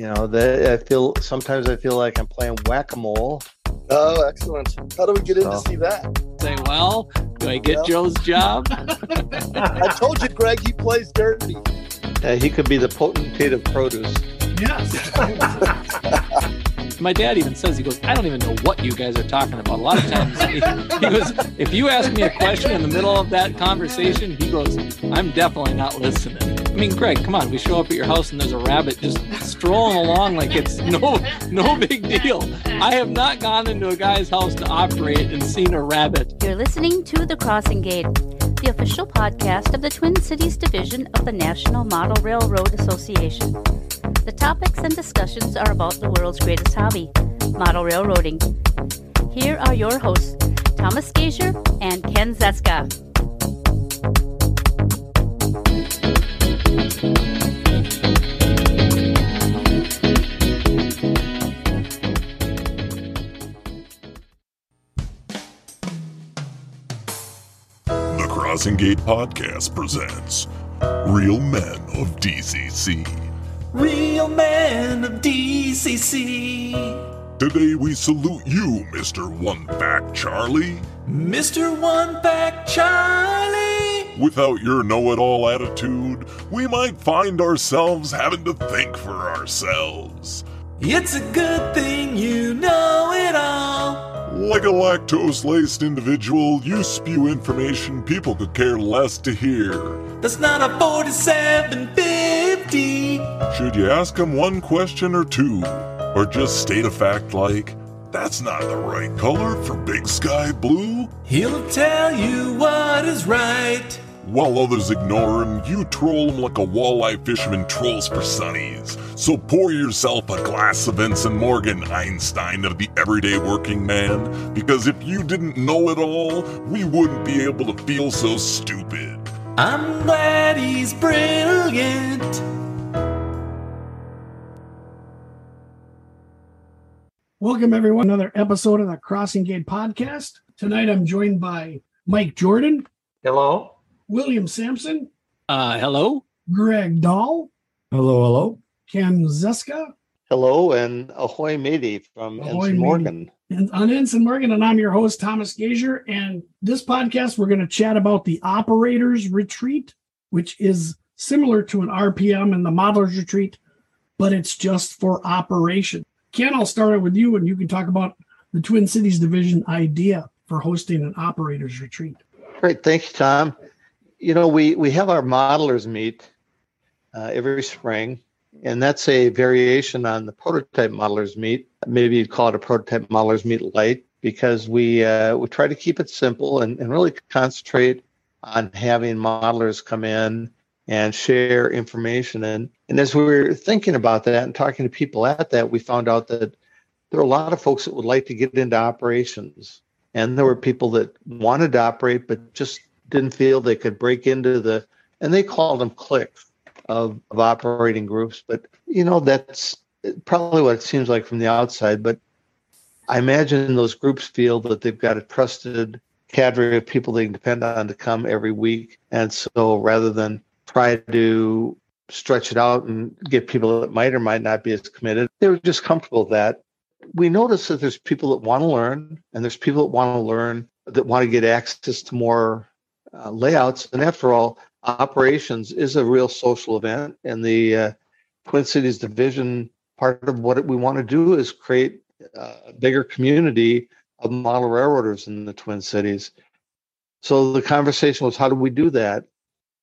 You know, the, I feel sometimes I feel like I'm playing whack a mole. Oh, excellent. How do we get in to see that? Say, well, do I get Well. Joe's job? I told you, Greg, he plays dirty. Uh, he could be the potentate of produce. Yes. My dad even says, he goes, I don't even know what you guys are talking about. A lot of times, he, he goes, if you ask me a question in the middle of that conversation, he goes, I'm definitely not listening. I mean, Greg, come on. We show up at your house and there's a rabbit just strolling along like it's no, no big deal. I have not gone into a guy's house to operate and seen a rabbit. You're listening to The Crossing Gate, the official podcast of the Twin Cities Division of the National Model Railroad Association. The topics and discussions are about the world's greatest hobby, model railroading. Here are your hosts, Thomas Gasior and Ken Zieska. The Crossing Gate Podcast presents Real Men of DCC. Real men of DCC. Today we salute you, Mr. One-Fact Charlie. Mr. One-Fact Charlie. Without your know it all attitude, we might find ourselves having to think for ourselves. It's a good thing you know it all. Like a lactose laced individual, you spew information people could care less to hear. That's not a 4750. Should you ask him one question or two? Or just state a fact like, that's not the right color for Big Sky Blue? He'll tell you what is right. While others ignore him, you troll him like a walleye fisherman trolls for sunnies. So pour yourself a glass of Ensign Morgan, Einstein of the everyday working man, because if you didn't know it all, we wouldn't be able to feel so stupid. I'm glad he's brilliant. Welcome, everyone. Another episode of the Crossing Gate podcast. Tonight, I'm joined by Mike Jordan, Hello. William Sampson, Uh, hello? Greg Dahl, Hello, hello. Ken Zieska, Hello and ahoy matey from Ahoy, Ensign. Morgan. and on Ensign Morgan, and I'm your host, Thomas Gasior. And this podcast, we're going to chat about the Operators Retreat, which is similar to an RPM and the Modelers Retreat, but it's just for operation. Ken, I'll start out with you, and you can talk about the Twin Cities Division idea for hosting an Operators Retreat. Great, thank you, Tom. You know, we we have our modelers meet uh, every spring, and that's a variation on the prototype modelers meet. Maybe you'd call it a prototype modelers meet light because we uh, we try to keep it simple and, and really concentrate on having modelers come in and share information. And and as we were thinking about that and talking to people at that, we found out that there are a lot of folks that would like to get into operations and there were people that wanted to operate but just didn't feel they could break into the and they called them cliques of, of operating groups but you know that's probably what it seems like from the outside but i imagine those groups feel that they've got a trusted cadre of people they can depend on to come every week and so rather than try to stretch it out and get people that might or might not be as committed they were just comfortable with that. We notice that there's people that want to learn and there's people that want to learn that want to get access to more uh, layouts. And after all operations is a real social event. And the uh, twin cities division part of what we want to do is create uh, a bigger community of model railroaders in the twin cities. So the conversation was how do we do that?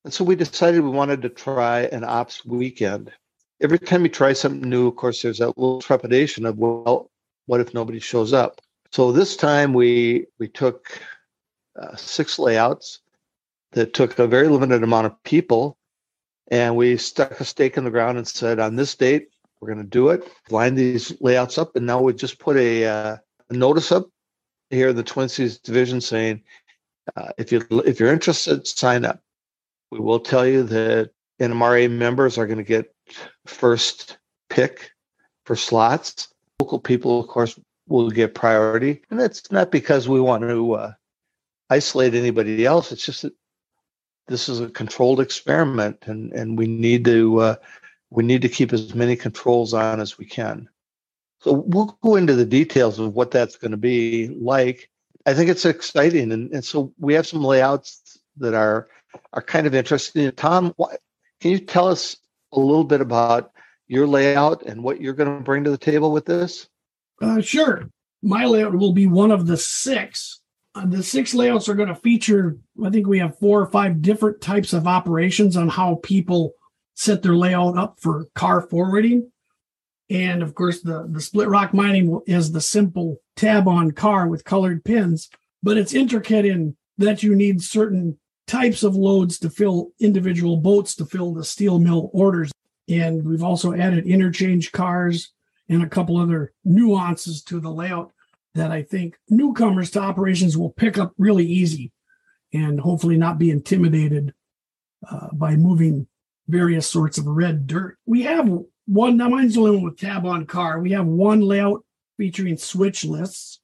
And so we decided we wanted to try an ops weekend. Every time you try something new, of course, there's that little trepidation of, well, what if nobody shows up? So this time we we took uh, six layouts that took a very limited amount of people, and we stuck a stake in the ground and said, on this date, we're going to do it. Line these layouts up, and now we just put a, uh, a notice up here in the Twin Cities division saying, uh, if you if you're interested, sign up. We will tell you that NMRA members are going to get first pick for slots. Local people, of course, will get priority. And that's not because we want to uh, isolate anybody else. It's just that this is a controlled experiment and, and we need to uh, we need to keep as many controls on as we can. So we'll go into the details of what that's going to be like. I think it's exciting, and, and so we have some layouts that are are kind of interesting. Tom, what, can you tell us a little bit about your layout and what you're going to bring to the table with this? Uh, sure. My layout will be one of the six. Uh, the six layouts are going to feature, I think we have four or five different types of operations on how people set their layout up for car forwarding. And of course, the, the split rock mining is the simple tab on car with colored pins, but it's intricate in that you need certain types of loads to fill individual boats to fill the steel mill orders. And we've also added interchange cars and a couple other nuances to the layout that I think newcomers to operations will pick up really easy and hopefully not be intimidated uh, by moving various sorts of red dirt. We have one, now mine's the only one with tab on car. We have one layout featuring switch lists.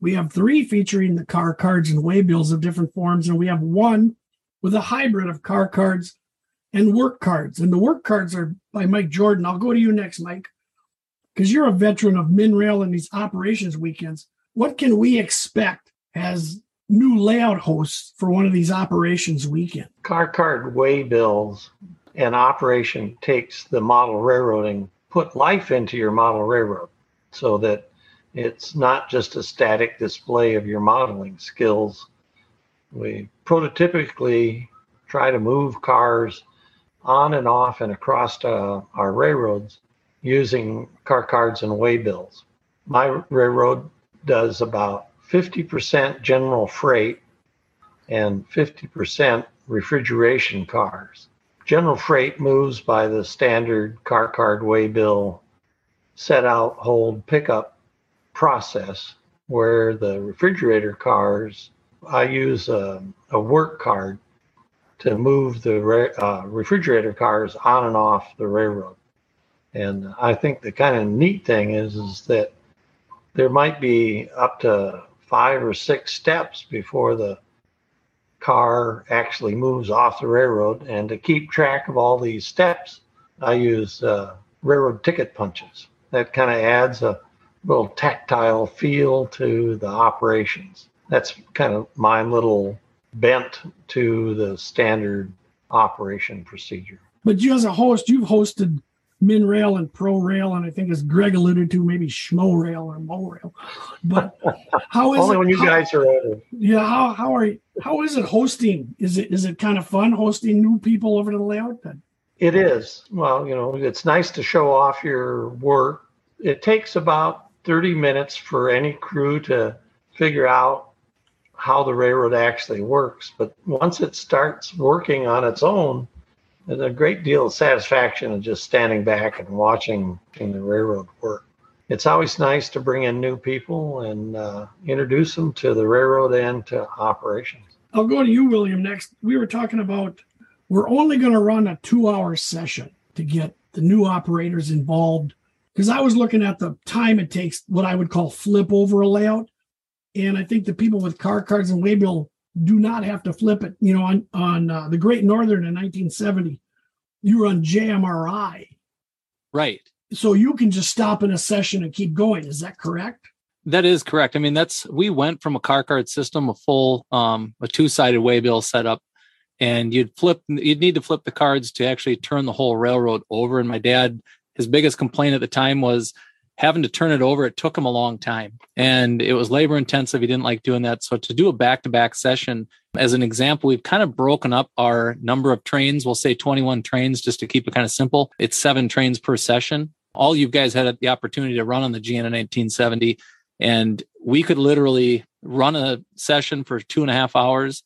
We have three featuring the car cards and waybills of different forms, and we have one with a hybrid of car cards and work cards. And the work cards are by Mike Jordan. I'll go to you next, Mike, because you're a veteran of MinRail and these operations weekends. What can we expect as new layout hosts for one of these operations weekend? Car card way bills and operation takes the model railroading, put life into your model railroad so that it's not just a static display of your modeling skills. We prototypically try to move cars on and off and across uh, our railroads using car cards and waybills. My railroad does about 50% general freight and 50% refrigeration cars. General freight moves by the standard car card waybill set out, hold, pickup process, where the refrigerator cars, I use a, a work card to move the uh, refrigerator cars on and off the railroad. And I think the kind of neat thing is, is that there might be up to five or six steps before the car actually moves off the railroad. And to keep track of all these steps, I use uh, railroad ticket punches. That kind of adds a little tactile feel to the operations. That's kind of my little bent to the standard operation procedure. But you, as a host, you've hosted MinRail and ProRail, and I think as Greg alluded to, maybe SchmoRail or MoRail. But how is only it, when you how, guys are older? Yeah, how how are you, how is it hosting? Is it is it kind of fun hosting new people over to the layout? Then it is. Well, you know, it's nice to show off your work. It takes about thirty minutes for any crew to figure out how the railroad actually works. But once it starts working on its own, there's a great deal of satisfaction in just standing back and watching the railroad work. It's always nice to bring in new people and uh, introduce them to the railroad and to operations. I'll go to you, William, next. We were talking about we're only going to run a two hour session to get the new operators involved. Because I was looking at the time it takes, what I would call flip over a layout. And I think the people with car cards and waybill do not have to flip it. You know, on on uh, the Great Northern in 1970, you run JMRI, right? So you can just stop in a session and keep going. Is that correct? That is correct. I mean, that's we went from a car card system, a full um, a two sided waybill setup, and you'd flip. You'd need to flip the cards to actually turn the whole railroad over. And my dad, his biggest complaint at the time was having to turn it over, it took him a long time and it was labor intensive. He didn't like doing that. So to do a back to back session, as an example, we've kind of broken up our number of trains. We'll say 21 trains just to keep it kind of simple. It's seven trains per session. All you guys had the opportunity to run on the GN in 1970. And we could literally run a session for two and a half hours,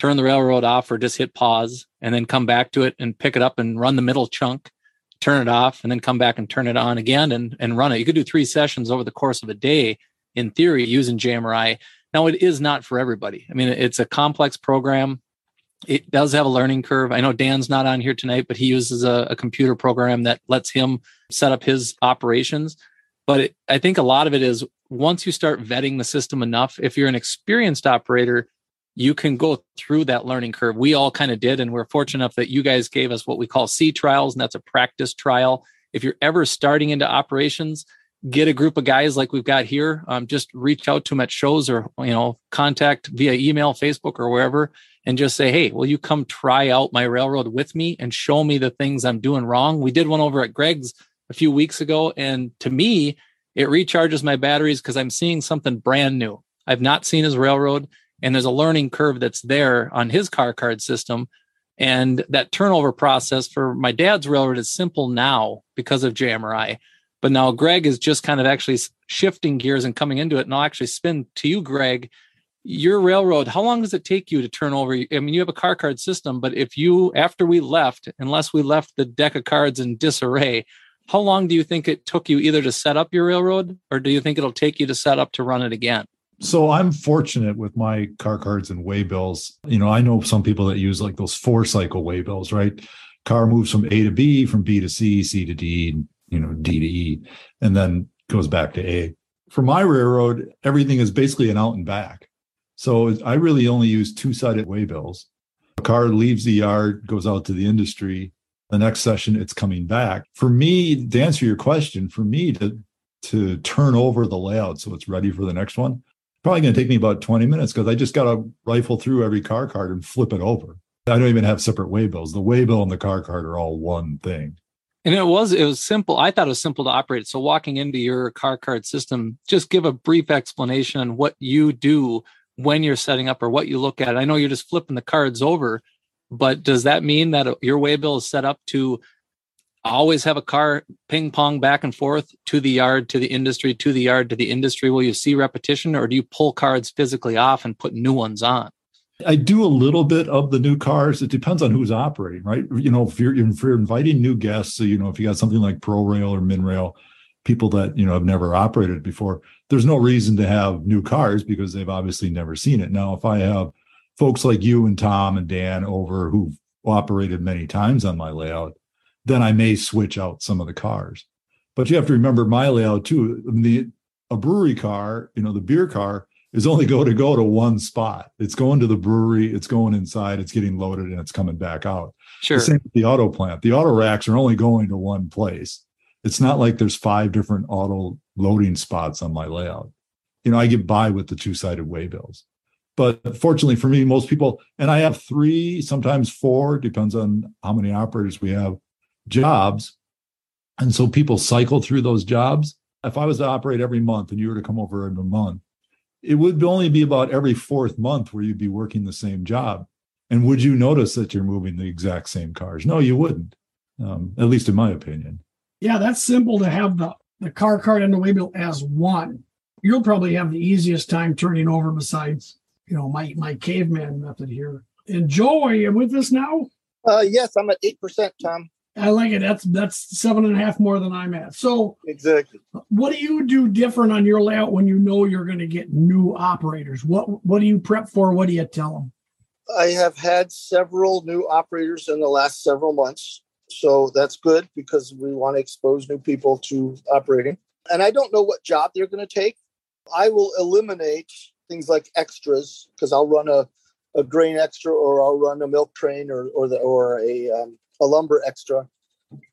turn the railroad off or just hit pause and then come back to it and pick it up and run the middle chunk turn it off and then come back and turn it on again and, and run it. You could do three sessions over the course of a day in theory using JMRI. Now it is not for everybody. I mean, it's a complex program. It does have a learning curve. I know Dan's not on here tonight, but he uses a, a computer program that lets him set up his operations. But it, I think a lot of it is once you start vetting the system enough, if you're an experienced operator, you can go through that learning curve. We all kind of did, and we're fortunate enough that you guys gave us what we call sea trials, and that's a practice trial. If you're ever starting into operations, get a group of guys like we've got here. Um, just reach out to them at shows or you know contact via email, Facebook, or wherever, and just say, "Hey, will you come try out my railroad with me and show me the things I'm doing wrong?" We did one over at Greg's a few weeks ago, and to me, it recharges my batteries because I'm seeing something brand new. I've not seen his railroad, and there's a learning curve that's there on his car card system. And that turnover process for my dad's railroad is simple now because of JMRI but now Greg is just kind of actually shifting gears and coming into it. And I'll actually spin to you, Greg. Your railroad, how long does it take you to turn over? I mean, you have a car card system, but if you, after we left, unless we left the deck of cards in disarray, how long do you think it took you either to set up your railroad or do you think it'll take you to set up to run it again? So I'm fortunate with my car cards and waybills. You know, I know some people that use like those four cycle waybills, right? Car moves from A to B, from B to C, C to D, you know, D to E, and then goes back to A. For my railroad, everything is basically an out and back. So I really only use two sided waybills. A car leaves the yard, goes out to the industry. The next session, it's coming back. For me, to answer your question, for me to to turn over the layout so it's ready for the next one, probably going to take me about 20 minutes because I just got to rifle through every car card and flip it over. I don't even have separate waybills. The waybill and the car card are all one thing. And it was it was simple. I thought it was simple to operate. So walking into your car card system, just give a brief explanation on what you do when you're setting up or what you look at. I know you're just flipping the cards over, but does that mean that your waybill is set up to always have a car ping pong back and forth to the yard, to the industry, to the yard, to the industry? Will you see repetition or do you pull cards physically off and put new ones on? I do a little bit of the new cars. It depends on who's operating, right? You know, if you're if you're inviting new guests, so you know, if you got something like ProRail or MinRail, people that you know have never operated before, there's no reason to have new cars because they've obviously never seen it. Now, if I have folks like you and Tom and Dan over who've operated many times on my layout, then I may switch out some of the cars. But you have to remember my layout too. The a brewery car, you know, the beer car is only going to go to one spot. It's going to the brewery, it's going inside, it's getting loaded, and it's coming back out. Sure. The same with the auto plant. The auto racks are only going to one place. It's not like there's five different auto loading spots on my layout. You know, I get by with the two-sided waybills. But fortunately for me, most people, and I have three, sometimes four, depends on how many operators we have, jobs. And so people cycle through those jobs. If I was to operate every month and you were to come over every month, it would only be about every fourth month where you'd be working the same job. And would you notice that you're moving the exact same cars? No, you wouldn't, um, at least in my opinion. Yeah, that's simple to have the, the car card and the waybill as one. You'll probably have the easiest time turning over besides, you know, my, my caveman method here. And Joe, are you with us now? Uh, yes, I'm at 8%, Tom. I like it. That's that's seven and a half more than I'm at. So exactly, what do you do different on your layout when you know you're going to get new operators? What what do you prep for? What do you tell them? I have had several new operators in the last several months, so that's good because we want to expose new people to operating. And I don't know what job they're going to take. I will eliminate things like extras because I'll run a a grain extra or I'll run a milk train or or the or a um, a lumber extra.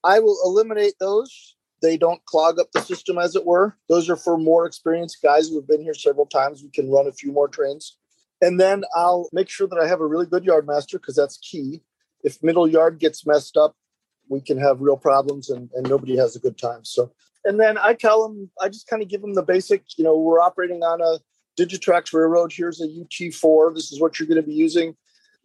I will eliminate those. They don't clog up the system, as it were. Those are for more experienced guys who have been here several times. We can run a few more trains. And then I'll make sure that I have a really good yard master because that's key. If middle yard gets messed up, we can have real problems and, and nobody has a good time. So, and then I tell them, I just kind of give them the basic, you know, we're operating on a Digitrax railroad. Here's a UT4. This is what you're going to be using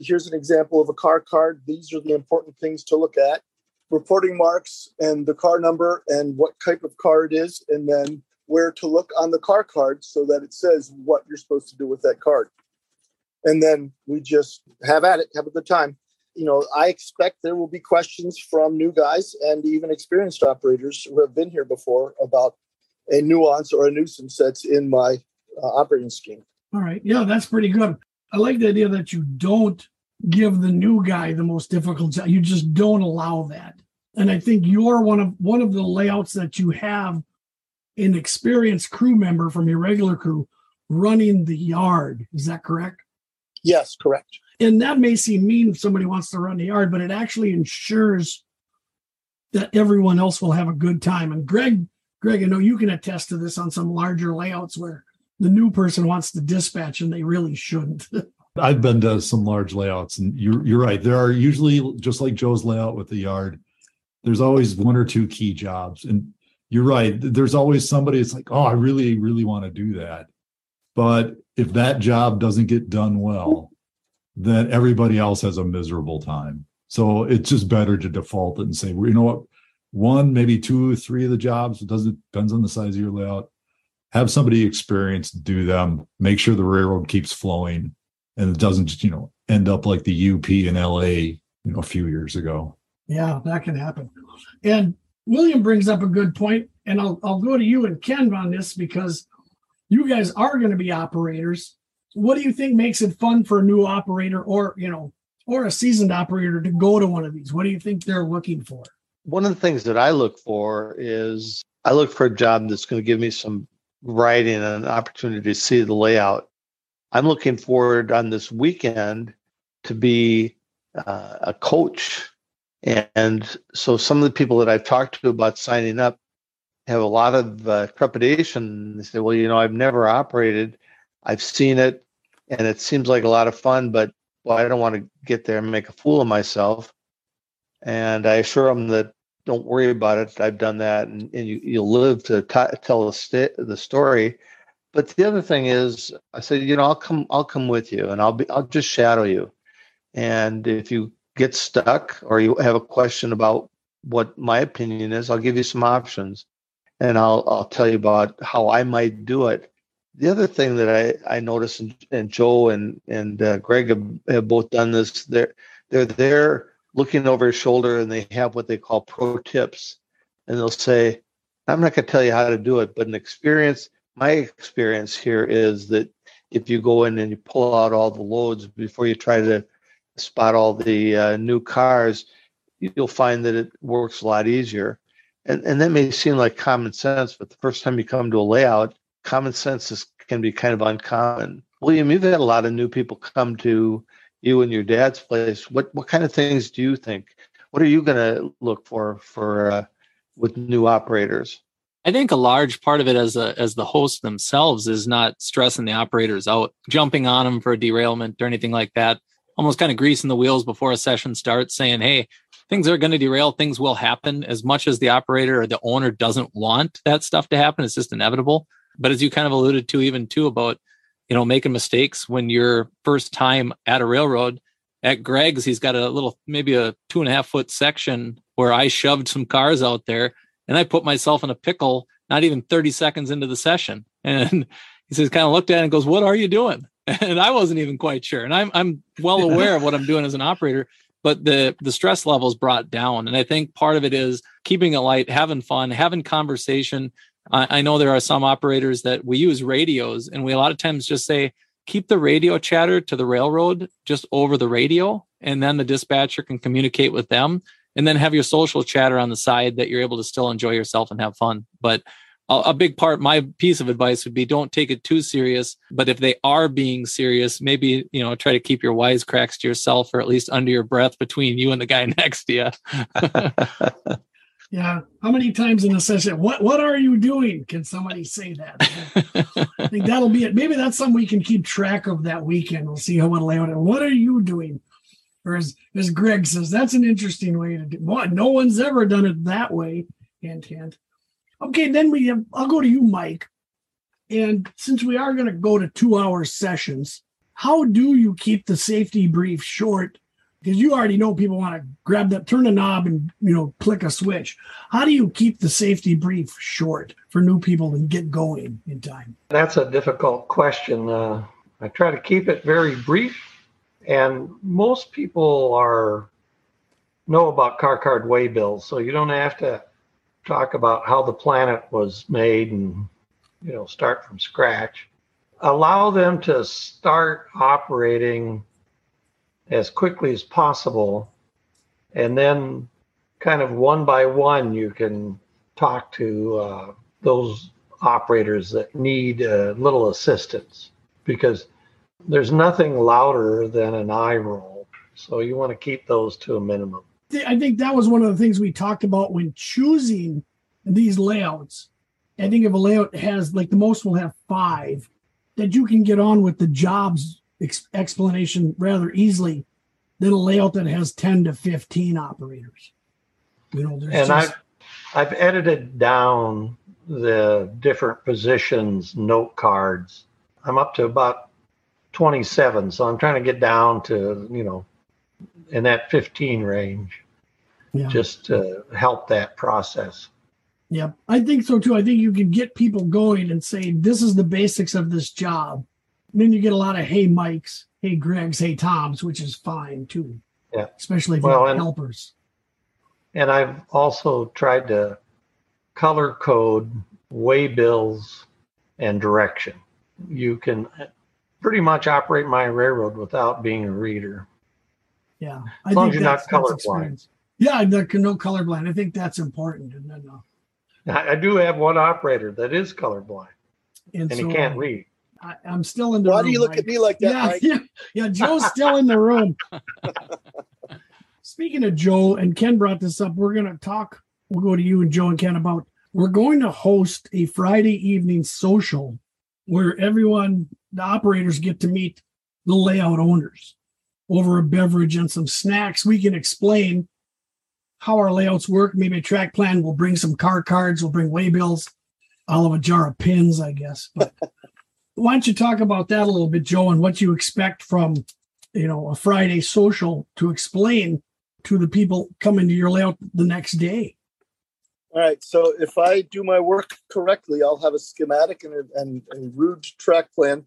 here's an example of a car card. These are the important things to look at reporting marks and the car number and what type of car it is, and then where to look on the car card so that it says what you're supposed to do with that card. And then we just have at it, have a good time. You know, I expect there will be questions from new guys and even experienced operators who have been here before about a nuance or a nuisance that's in my uh, operating scheme. All right. Yeah, that's pretty good. I like the idea that you don't give the new guy the most difficult job. You just don't allow that. And I think you're one of one of the layouts that you have an experienced crew member from your regular crew running the yard. Is that correct? Yes, correct. And that may seem mean if somebody wants to run the yard, but it actually ensures that everyone else will have a good time. And Greg, Greg, I know you can attest to this on some larger layouts where the new person wants to dispatch and they really shouldn't. I've been to some large layouts, and you're you're right. There are usually just like Joe's layout with the yard. There's always one or two key jobs, and you're right. There's always somebody that's like, oh, I really really want to do that, but if that job doesn't get done well, then everybody else has a miserable time. So it's just better to default it and say, well, you know what, one, maybe two, three of the jobs. It doesn't depends on the size of your layout. Have somebody experienced do them. Make sure the railroad keeps flowing and it doesn't just you know end up like the UP in LA you know a few years ago. Yeah, that can happen. And William brings up a good point, and I'll I'll go to you and Ken on this because you guys are going to be operators. What do you think makes it fun for a new operator or you know or a seasoned operator to go to one of these? What do you think they're looking for? One of the things that I look for is I look for a job that's going to give me some writing and an opportunity to see the layout I'm looking forward on this weekend to be uh, a coach. And so some of the people that I've talked to about signing up have a lot of uh, trepidation. They say, well, you know, I've never operated, I've seen it, and it seems like a lot of fun, but well, I don't want to get there and make a fool of myself. And I assure them that don't worry about it. I've done that, and, and you, will live to t- tell the, st- the story but the other thing is i said you know i'll come i'll come with you and i'll be i'll just shadow you. And if you get stuck or you have a question about what my opinion is i'll give you some options. And i'll i'll tell you about how i might do it. The other thing that i i noticed and, and joe and and uh, greg have, have both done this they're they're there looking over his shoulder and they have what they call pro tips. And they'll say i'm not going to tell you how to do it but an experience my experience here is that if you go in and you pull out all the loads before you try to spot all the uh, new cars, you'll find that it works a lot easier. And, and that may seem like common sense, but the first time you come to a layout, common sense is, can be kind of uncommon. William, you've had a lot of new people come to you and your dad's place. What what kind of things do you think? What are you going to look for for uh, with new operators? I think a large part of it as a as the host themselves is not stressing the operators out, jumping on them for a derailment or anything like that. Almost kind of greasing the wheels before a session starts, saying, "Hey, things are going to derail. Things will happen." As much as the operator or the owner doesn't want that stuff to happen, it's just inevitable. But as you kind of alluded to, even too about you know making mistakes when you're first time at a railroad. At Greg's, he's got a little, maybe a two and a half foot section where I shoved some cars out there and I put myself in a pickle not even 30 seconds into the session. And he says, kind of looked at it and goes, What are you doing? And I wasn't even quite sure. And I'm I'm well aware of what I'm doing as an operator, but the the stress levels brought down. And I think part of it is keeping it light, having fun, having conversation. I, I know there are some operators that we use radios, and we a lot of times just say, keep the radio chatter to the railroad just over the radio, and then the dispatcher can communicate with them and then have your social chatter on the side that you're able to still enjoy yourself and have fun. But a, a big part, my piece of advice would be don't take it too serious. But if they are being serious, maybe, you know, try to keep your wisecracks to yourself or at least under your breath between you and the guy next to you. yeah. How many times in a session, what, what are you doing? Can somebody say that? I think that'll be it. Maybe that's something we can keep track of that weekend. We'll see how it'll lay out. And what are you doing? Or as, as Greg says, that's an interesting way to do it. No one's ever done it that way. Hint, hint. Okay, then we have, I'll go to you, Mike. And since we are going to go to two hour sessions, how do you keep the safety brief short? Because you already know people want to grab that, turn a knob and, you know, click a switch. How do you keep the safety brief short for new people and get going in time? That's a difficult question. Uh, I try to keep it very brief and most people are know about car card way bills, so you don't have to talk about how the planet was made and you know start from scratch. Allow them to start operating as quickly as possible, and then kind of one by one you can talk to uh, those operators that need a little assistance because There's nothing louder than an eye roll. So you want to keep those to a minimum. I think that was one of the things we talked about when choosing these layouts. I think if a layout has like the most will have five, that you can get on with the jobs ex- explanation rather easily than a layout that has 10 to 15 operators. You know, there's And just, I've I've edited down the different positions note cards. I'm up to about 27, so I'm trying to get down to, you know, in that 15 range yeah. just to help that process. Yeah, I think so too. I think you can get people going and say, this is the basics of this job. And then you get a lot of hey Mikes, hey Gregs, hey Toms, which is fine too. Yeah. Especially if Well, you have and- helpers. And I've also tried to color code waybills and direction. You can pretty much operate my railroad without being a reader. Yeah. As long as you're not colorblind. experience. Yeah, the, no colorblind. I think that's important. And then, uh, I, I do have one operator that is colorblind and, and so, he can't uh, read. I, I'm still in the Why room. do you look Mike. at me like that, yeah, Mike? yeah, yeah. Joe's still in the room. Speaking of Joe, and Ken brought this up, we're going to talk. We'll go to you and Joe and Ken about. We're going to host a Friday evening social where everyone, the operators, get to meet the layout owners over a beverage and some snacks. We can explain how our layouts work. Maybe a track plan. We'll bring some car cards. We'll bring waybills. I'll have a jar of pins, I guess. But why don't you talk about that a little bit, Joe, and what you expect from, you know, a Friday social to explain to the people coming to your layout the next day? All right. So if I do my work correctly, I'll have a schematic and a, and, and rude track plan,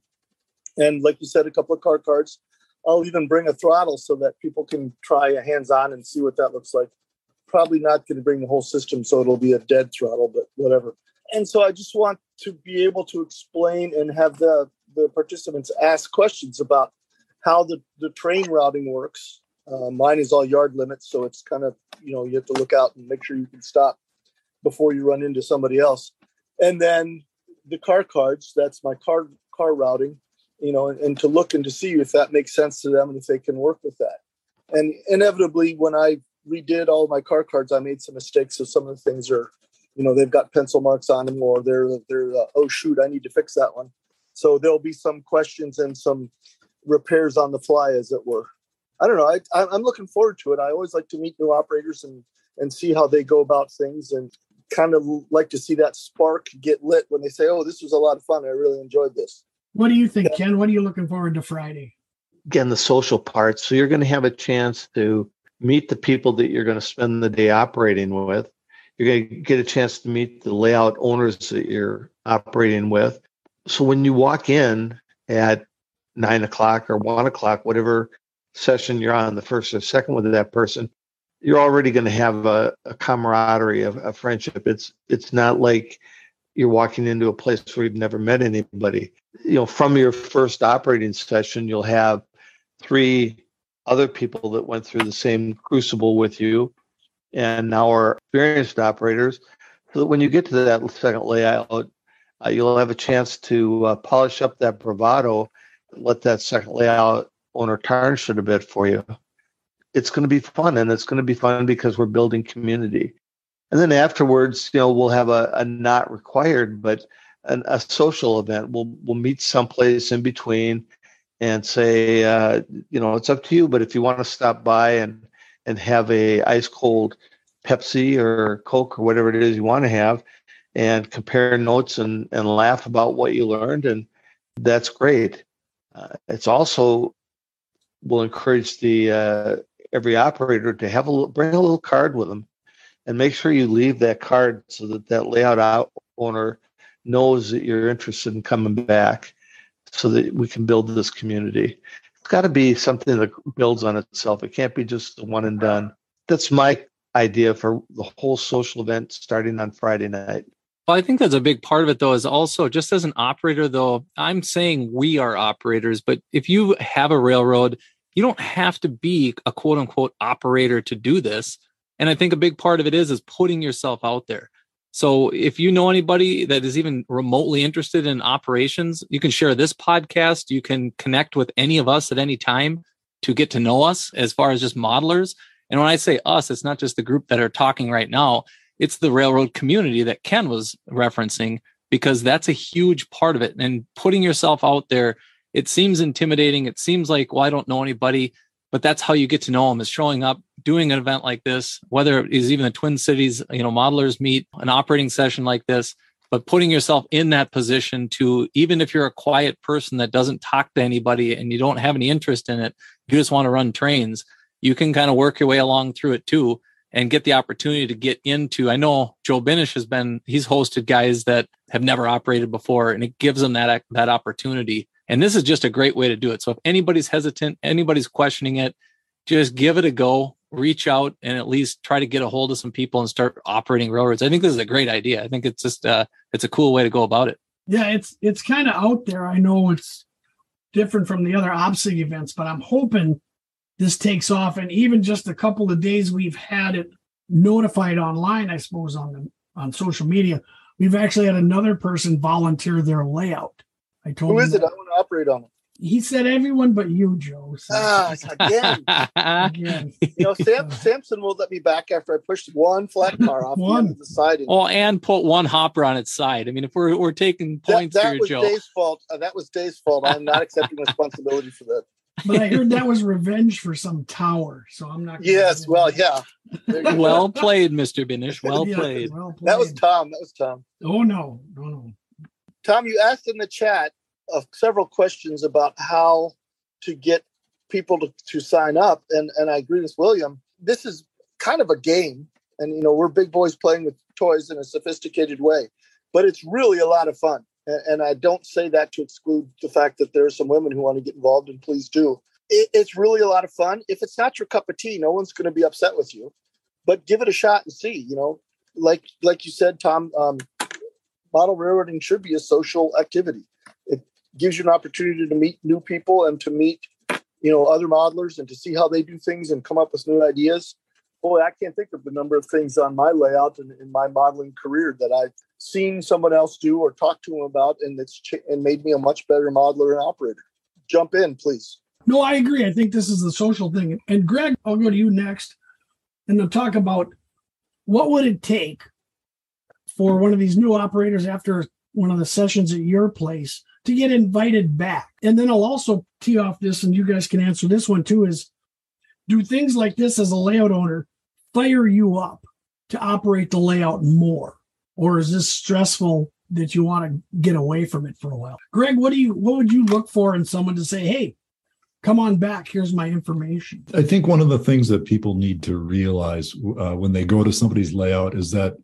and like you said, a couple of car cards. I'll even bring a throttle so that people can try a hands-on and see what that looks like. Probably not going to bring the whole system, so it'll be a dead throttle, but whatever. And so I just want to be able to explain and have the the participants ask questions about how the the train routing works. Uh, mine is all yard limits, so it's kind of you know you have to look out and make sure you can stop before you run into somebody else. And then the car cards, that's my car car routing, you know, and, to look and to see if that makes sense to them and if they can work with that. And inevitably, when I redid all my car cards, I made some mistakes. So some of the things are, you know, they've got pencil marks on them, or they're they're uh, oh shoot, I need to fix that one. So there'll be some questions and some repairs on the fly, as it were. I don't know. I, I'm looking forward to it. I always like to meet new operators and and see how they go about things and kind of like to see that spark get lit when they say, "Oh, this was a lot of fun. I really enjoyed this." What do you think, Ken? What are you looking forward to Friday? again the social part. So you're going to have a chance to meet the people that you're going to spend the day operating with. You're going to get a chance to meet the layout owners that you're operating with. So when you walk in at nine o'clock or one o'clock whatever session you're on the first or second with that person you're already going to have a, a camaraderie of a friendship. It's it's not like you're walking into a place where you've never met anybody. You know from your first operating session you'll have three other people that went through the same crucible with you and now are experienced operators. So that when you get to that second layout uh, you'll have a chance to uh, polish up that bravado let that second layout owner tarnish it a bit for you. It's going to be fun and it's going to be fun because we're building community and then afterwards you know we'll have a, a not required but an, a social event we'll we'll meet someplace in between and say, uh, you know, it's up to you. But if you want to stop by and and have a ice cold Pepsi or Coke or whatever it is you want to have, and compare notes and and laugh about what you learned, and that's great. Uh, it's also will encourage the uh, every operator to have a little, bring a little card with them, and make sure you leave that card so that that layout out owner knows that you're interested in coming back so that we can build this community. It's got to be something that builds on itself. It can't be just the one and done. That's my idea for the whole social event starting on Friday night. Well, I think that's a big part of it, though, is also just as an operator, though, I'm saying we are operators, but if you have a railroad, you don't have to be a quote unquote operator to do this. And I think a big part of it is is putting yourself out there. So if you know anybody that is even remotely interested in operations, you can share this podcast. You can connect with any of us at any time to get to know us as far as just modelers. And when I say us, it's not just the group that are talking right now, it's the railroad community that Ken was referencing, because that's a huge part of it. And putting yourself out there, it seems intimidating. It seems like, well, I don't know anybody, but that's how you get to know them is showing up, doing an event like this, whether it is even the Twin Cities, you know, modelers meet, an operating session like this, but putting yourself in that position to even if you're a quiet person that doesn't talk to anybody and you don't have any interest in it you just want to run trains you can kind of work your way along through it too and get the opportunity to get into i know joe binish has been he's hosted guys that have never operated before and it gives them that that opportunity. And this is just a great way to do it. So if anybody's hesitant anybody's questioning it just give it a go reach out and at least try to get a hold of some people and start operating railroads. I think this is a great idea. I think it's just uh it's a cool way to go about it. Yeah, it's it's kind of out there. I know it's different from the other OPSIG events, but I'm hoping this takes off. And even just a couple of days we've had it notified online, I suppose on the on social media, we've actually had another person volunteer their layout. I told who is it? I want to operate on it. He said everyone but you, Joe. So. Ah, again. again. You know, Sam, Sampson will let me back after I pushed one flat car off one. the, the side. And, oh, and put one hopper on its side. I mean, if we're we're taking points that, that here, was Joe. Dave's fault. Uh, that was Dave's fault. I'm not accepting responsibility for that. But I heard that was revenge for some tower, so I'm not. Yes, well, yeah. well played, Mr. Binish. Well, yeah, played. well played. That was Tom. That was Tom. Oh no, no, no. Tom, you asked in the chat of several questions about how to get people to, to sign up. And, and I agree with William. This is kind of a game. And, you know, we're big boys playing with toys in a sophisticated way, but it's really a lot of fun. And, and I don't say that to exclude the fact that there are some women who want to get involved, and please do. It, it's really a lot of fun. If it's not your cup of tea, no one's going to be upset with you, but give it a shot and see. You know, like like you said, Tom, um, model railroading should be a social activity gives you an opportunity to meet new people and to meet you know other modelers and to see how they do things and come up with new ideas. Boy i can't think of the number of things on my layout and in my modeling career that i've seen someone else do or talked to them about and it's ch- and made me a much better modeler and operator. Jump in please. No i agree. I think this is the social thing. And greg i'll go to you next and to talk about what would it take for one of these new operators after one of the sessions at your place to get invited back. And then I'll also tee off this, and you guys can answer this one too is do things like this as a layout owner fire you up to operate the layout more? Or is this stressful that you want to get away from it for a while? Greg, what do you what would you look for in someone to say, hey, come on back here's my information i think one of the things that people need to realize uh, when they go to somebody's layout is that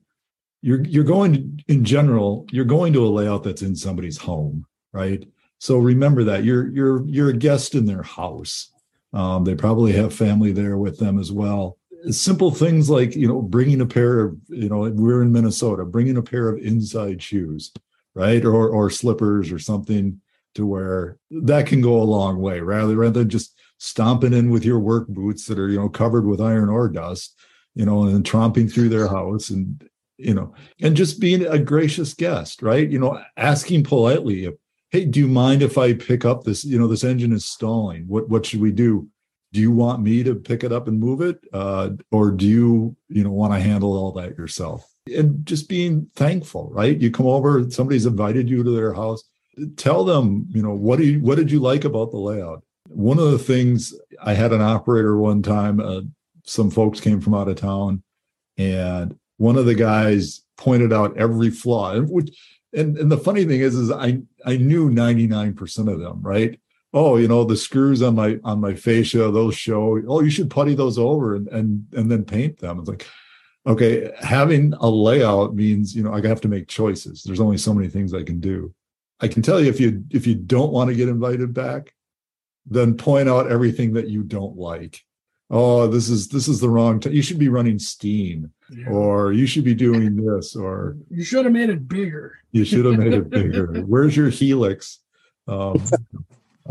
you're you're going in general you're going to a layout that's in somebody's home right? So remember that you're you're you're a guest in their house. Um, they probably have family there with them as well. Simple things like you know bringing a pair of you know we're in Minnesota, bringing a pair of inside shoes, right, or or slippers or something to wear that can go a long way rather rather than just stomping in with your work boots that are you know covered with iron ore dust you know and tromping through their house and you know and just being a gracious guest right you know asking politely if hey do you mind if i pick up this you know this engine is stalling. What what should we do? Do you want me to pick it up and move it? Uh, or do you you know want to handle all that yourself? And just being thankful right? You come over somebody's invited you to their house. Tell them you know what do you what did you like about the layout? One of the things i had an operator one time uh, some folks came from out of town and one of the guys pointed out every flaw which and and the funny thing is is i i knew 99% of them right? Oh you know the screws on my on my fascia those show oh you should putty those over and and and then paint them. It's like okay having a layout means you know i have to make choices. There's only so many things i can do. I can tell you if you if you don't want to get invited back then point out everything that you don't like oh this is this is the wrong t- you should be running steam yeah. or you should be doing this or you should have made it bigger you should have made it bigger where's your helix um,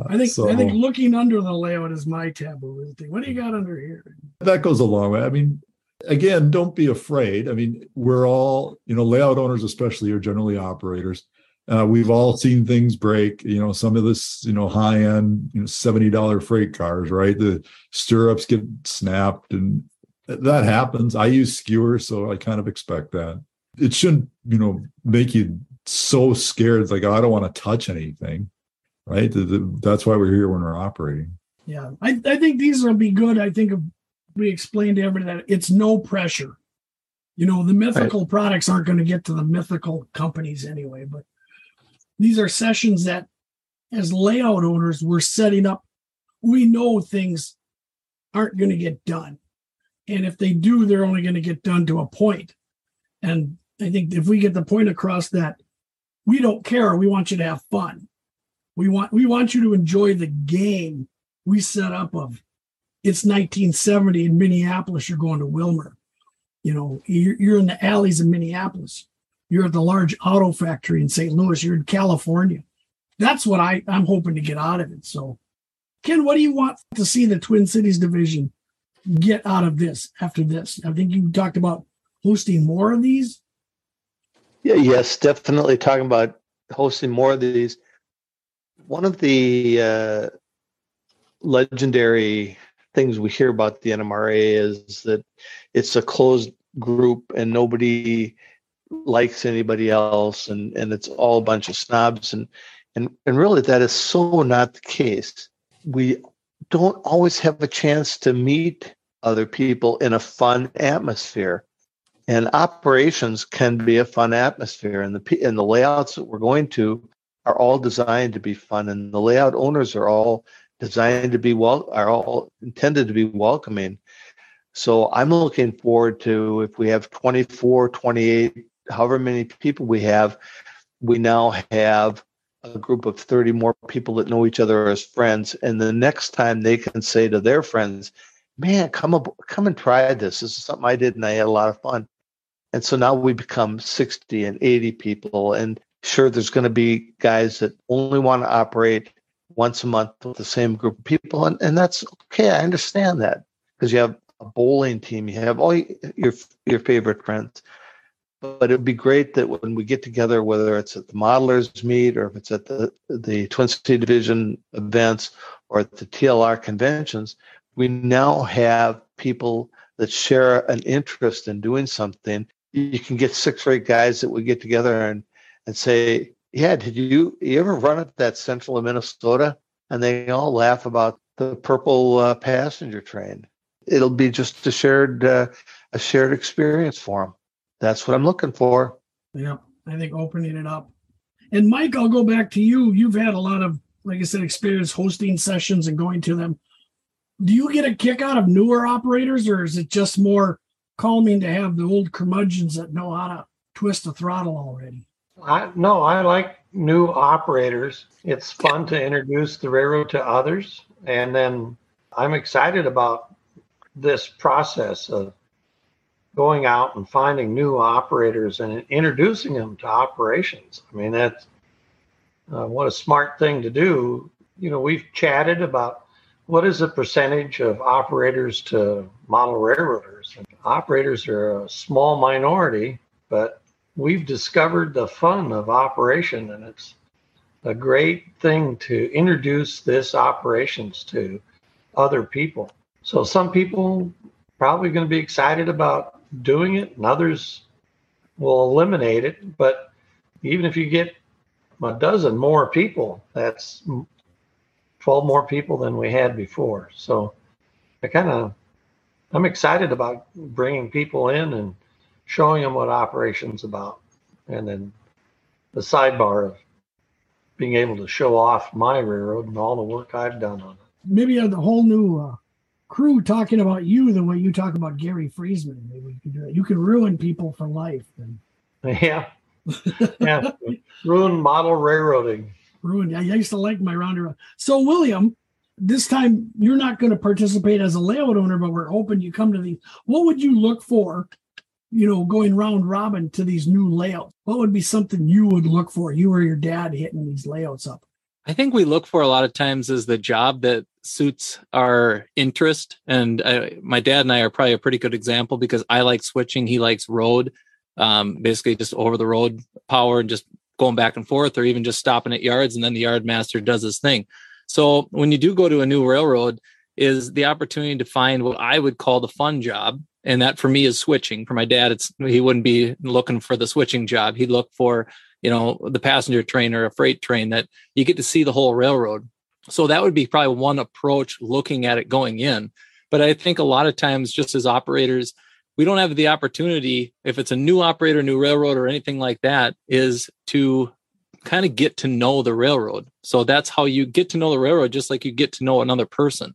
I think so, I think looking under the layout is my taboo thing. What do you got under here? That goes a long way. I mean, again, don't be afraid. I mean, we're all, you know, layout owners, especially, are generally operators. Uh, we've all seen things break. You know, some of this, you know, high end, you know, seventy dollar freight cars, right? The stirrups get snapped, and that happens. I use skewers, so I kind of expect that. It shouldn't, you know, make you so scared. like, oh, I don't want to touch anything, right? The, the, that's why we're here when we're operating. Yeah, I, I think these will be good. I think we explained to everybody that it's no pressure. You know, the mythical right. products aren't going to get to the mythical companies anyway, but these are sessions that, as layout owners, we're setting up. We know things aren't going to get done. And if they do, they're only going to get done to a point. And I think if we get the point across that we don't care, we want you to have fun. We want we want you to enjoy the game we set up of it's 1970 in Minneapolis, you're going to Willmar. You know, you're, you're in the alleys of Minneapolis. You're at the large auto factory in St. Louis. You're in California. That's what I, I'm hoping to get out of it. So, Ken, what do you want to see the Twin Cities division get out of this after this? I think you talked about hosting more of these. Yeah, yes, definitely talking about hosting more of these. One of the uh, legendary things we hear about the NMRA is that it's a closed group and nobody likes anybody else and, and it's all a bunch of snobs and, and and really that is so not the case. We don't always have a chance to meet other people in a fun atmosphere. And operations can be a fun atmosphere, and the and the layouts that we're going to are all designed to be fun, and the layout owners are all designed to be well are all intended to be welcoming so i'm looking forward to if we have 24 28 however many people we have we now have a group of 30 more people that know each other as friends and the next time they can say to their friends man come up come and try this this is something i did and i had a lot of fun and so now we become 60 and 80 people and sure there's going to be guys that only want to operate once a month with the same group of people, and, and that's okay. I understand that because you have a bowling team, you have all your your favorite friends. But it'd be great that when we get together, whether it's at the modelers meet or if it's at the the Twin City Division events or at the TLR conventions, we now have people that share an interest in doing something. You can get six or eight guys that would get together and and say, yeah, did you you ever run at that central of Minnesota? And they all laugh about the purple uh, passenger train. It'll be just a shared uh, a shared experience for them. That's what I'm looking for. Yeah, I think opening it up. And Mike, I'll go back to you. You've had a lot of, like I said, experience hosting sessions and going to them. Do you get a kick out of newer operators, or is it just more calming to have the old curmudgeons that know how to twist the throttle already? I no, I like new operators. It's fun to introduce the railroad to others, and then I'm excited about this process of going out and finding new operators and introducing them to operations. I mean, that's uh, what a smart thing to do. You know, we've chatted about what is the percentage of operators to model railroaders. And operators are a small minority, but we've discovered the fun of operation and it's a great thing to introduce this operations to other people. So some people probably going to be excited about doing it and others will eliminate it, but even if you get a dozen more people, that's 12 more people than we had before. So I kind of I'm excited about bringing people in and showing them what operations about, and then the sidebar of being able to show off my railroad and all the work I've done on it. Maybe a whole new uh, crew talking about you the way you talk about Gary Friesman. Maybe we could do that. You can ruin people for life. Then. Yeah. yeah. ruin model railroading. Ruin. Yeah. I used to like my rounder. So, William, this time you're not going to participate as a layout owner, but we're hoping you come to these. What would you look for you know, going round robin to these new layouts? What would be something you would look for? You or your dad hitting these layouts up? I think we look for a lot of times is the job that suits our interest. And I, my dad and I are probably a pretty good example because I like switching. He likes road, um, basically just over the road power and just going back and forth, or even just stopping at yards. And then the yard master does his thing. So when you do go to a new railroad, is the opportunity to find what I would call the fun job. And that for me is switching. For my dad, it's he wouldn't be looking for the switching job. He'd look for, you know, the passenger train or a freight train that you get to see the whole railroad. So that would be probably one approach looking at it going in. But I think a lot of times, just as operators, we don't have the opportunity, if it's a new operator, new railroad, or anything like that, is to kind of get to know the railroad. So that's how you get to know the railroad, just like you get to know another person.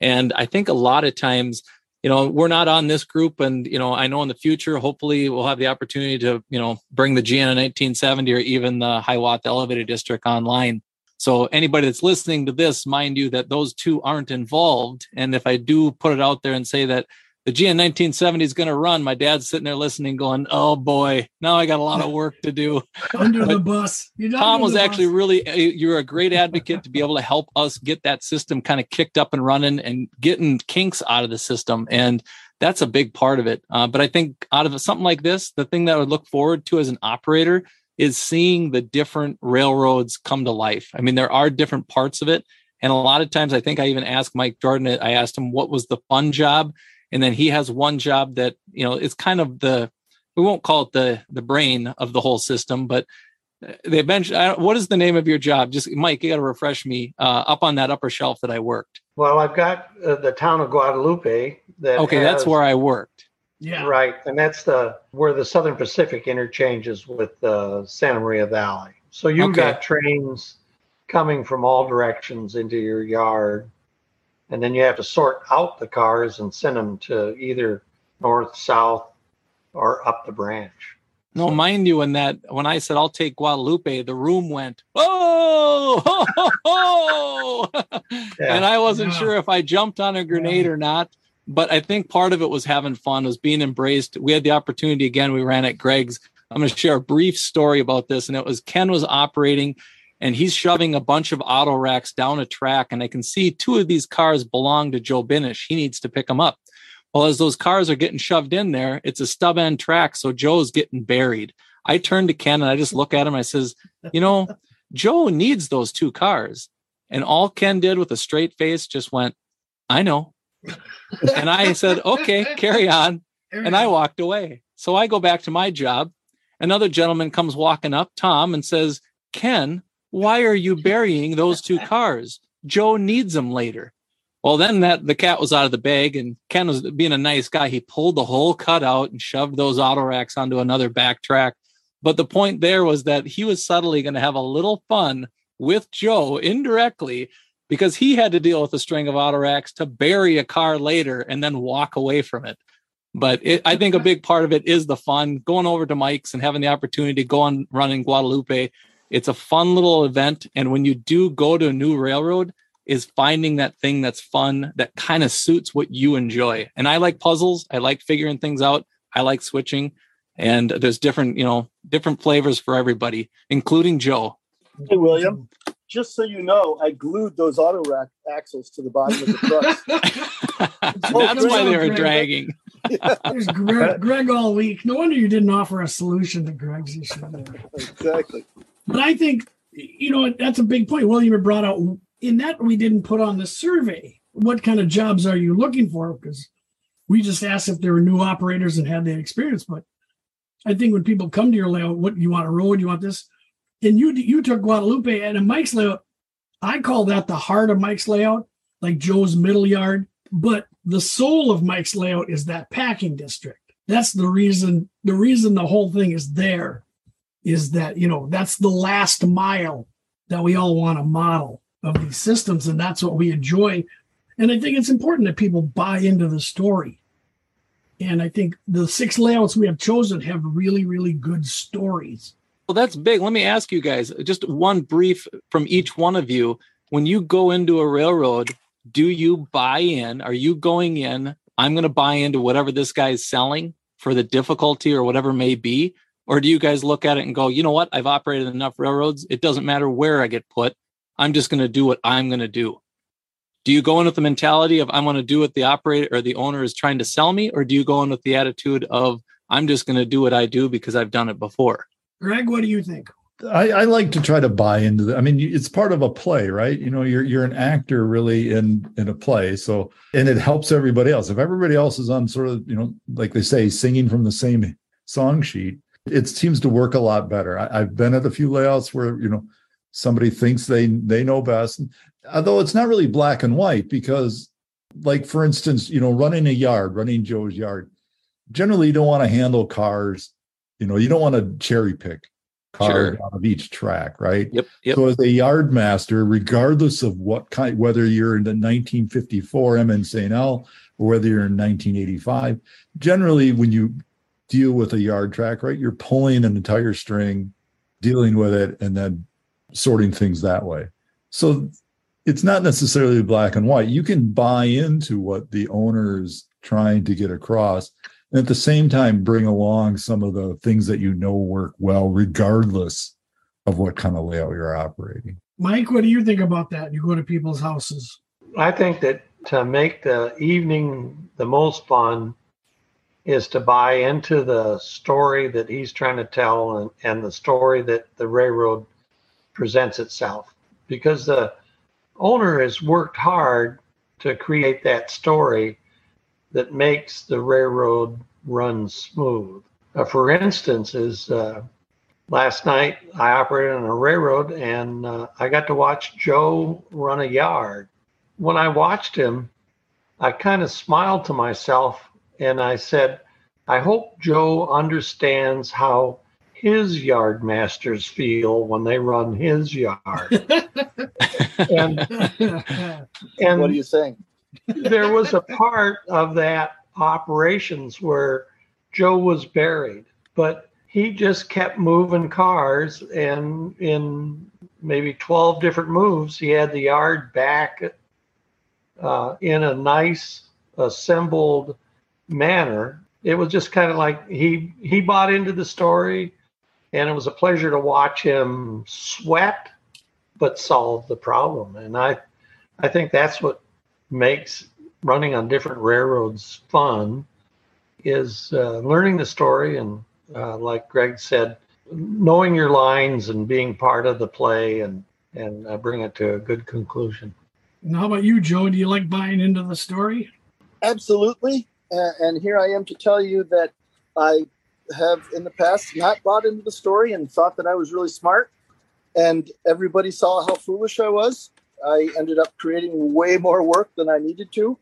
And I think a lot of times, you know, we're not on this group. And, you know, I know in the future, hopefully we'll have the opportunity to, you know, bring the GN 1970 or even the Hiawatha Elevated District online. So anybody that's listening to this, mind you that those two aren't involved. And if I do put it out there and say that the GN 1970 is going to run. My dad's sitting there listening, going, "Oh boy, now I got a lot of work to do." under the bus. Tom was actually bus. really eh, you're a great advocate to be able to help us get that system kind of kicked up and running and getting kinks out of the system, and that's a big part of it. Uh, but I think out of something like this, the thing that I would look forward to as an operator is seeing the different railroads come to life. I mean, there are different parts of it. And a lot of times, I think I even asked Mike Jordan, I asked him what was the fun job and then he has one job that you know it's kind of the we won't call it the the brain of the whole system but they mentioned what is the name of your job? Just mike you got to refresh me uh, up on that upper shelf that i worked. Well i've got uh, the town of guadalupe that okay has, that's where i worked. Yeah. Right and that's the where the southern pacific interchanges with uh, santa maria valley. So you've okay. got trains coming from all directions into your yard and then you have to sort out the cars and send them to either north, south, or up the branch. No, mind you, when that when I said I'll take Guadalupe, the room went oh, oh, oh, yeah. and I wasn't yeah. sure if I jumped on a grenade yeah. or not. But I think part of it was having fun, was being embraced. We had the opportunity again. We ran at Greg's. I'm going to share a brief story about this, and it was Ken was operating and he's shoving a bunch of auto racks down a track. And I can see two of these cars belong to Joe Binish. He needs to pick them up. Well, as those cars are getting shoved in there, it's a stub end track. So Joe's getting buried. I turn to Ken and I just look at him. I says, you know, Joe needs those two cars. And all Ken did with a straight face just went, I know. and I said, okay, carry on. And I walked away. So I go back to my job. Another gentleman comes walking up, Tom, and says, Ken, why are you burying those two cars? Joe needs them later. Well, then that the cat was out of the bag, and Ken was being a nice guy. He pulled the whole cut out and shoved those auto racks onto another backtrack. But the point there was that he was subtly going to have a little fun with Joe indirectly because he had to deal with a string of auto racks to bury a car later and then walk away from it. But it, I think a big part of it is the fun going over to Mike's and having the opportunity to go on running Guadalupe it's a fun little event. And when you do go to a new railroad, is finding that thing that's fun that kind of suits what you enjoy. And I like puzzles. I like figuring things out. I like switching. And there's different, you know, different flavors for everybody, including Joe. Hey, William, just so you know, I glued those auto rack axles to the bottom of the truck. That's why they were dragging. There's Greg, Greg, all week. No wonder you didn't offer a solution to Greg's issue. Exactly. But I think, you know, that's a big point. William brought out in that we didn't put on the survey. What kind of jobs are you looking for? Because we just asked if there were new operators and had that experience. But I think when people come to your layout, what you want a road, you want this, and you you took Guadalupe and in Mike's layout, I call that the heart of Mike's layout, like Joe's middle yard. But the soul of Mike's layout is that packing district. That's the reason. The reason the whole thing is there is that you know that's the last mile that we all want to model of these systems and that's what we enjoy. And i think it's important that people buy into the story. And i think the six layouts we have chosen have really really good stories. Well that's big. Let me ask you guys just one brief from each one of you. When you go into a railroad do you buy in? Are you going in i'm going to buy into whatever this guy is selling for the difficulty or whatever may be or do you guys look at it and go, you know what? I've operated enough railroads. It doesn't matter where I get put. I'm just going to do what I'm going to do? Do you go in with the mentality of I'm going to do what the operator or the owner is trying to sell me, or do you go in with the attitude of I'm just going to do what I do because I've done it before? Greg, what do you think? I, I, like to try to buy into the. I mean, it's part of a play, right? You know, you're you're an actor really in in a play, so and it helps everybody else. If everybody else is on sort of, you know, like they say, singing from the same song sheet, it seems to work a lot better. I, I've been at a few layouts where you know somebody thinks they they know best, although it's not really black and white because, like for instance, you know, running a yard, running Joe's yard, generally you don't want to handle cars. You know, you don't want to cherry pick cars Sure. out of each track, right? Yep. Yep. So as a yard master, regardless of what kind, whether you're in the 1954 MN St. L or whether you're in 1985, generally when you deal with a yard track, right, you're pulling an entire string, dealing with it, and then sorting things that way. So it's not necessarily black and white. You can buy into what the owner's trying to get across. And at the same time, bring along some of the things that you know work well, regardless of what kind of layout you're operating. Mike, what do you think about that? You go to people's houses. I think that to make the evening the most fun is to buy into the story that he's trying to tell and, and the story that the railroad presents itself. Because the owner has worked hard to create that story that makes the railroad run smooth. Uh, for instance, is uh, last night I operated on a railroad and uh, I got to watch Joe run a yard. When I watched him, I kind of smiled to myself and I said, I hope Joe understands how his yard masters feel when they run his yard. and and what are you saying? there was a part of that operations where Joe was buried, but he just kept moving cars and in maybe 12 different moves, he had the yard back uh, in a nice assembled manner. It was just kind of like he he bought into the story and it was a pleasure to watch him sweat but solve the problem. And I I think that's what makes running on different railroads fun is uh, learning the story and uh, like greg said knowing your lines and being part of the play and and uh, bring it to a good conclusion And how about you, Joe? Do you like buying into the story? Absolutely. And here I am to tell you that I have in the past not bought into the story and thought that I was really smart. And everybody saw how foolish I was. I ended up creating way more work than I needed to.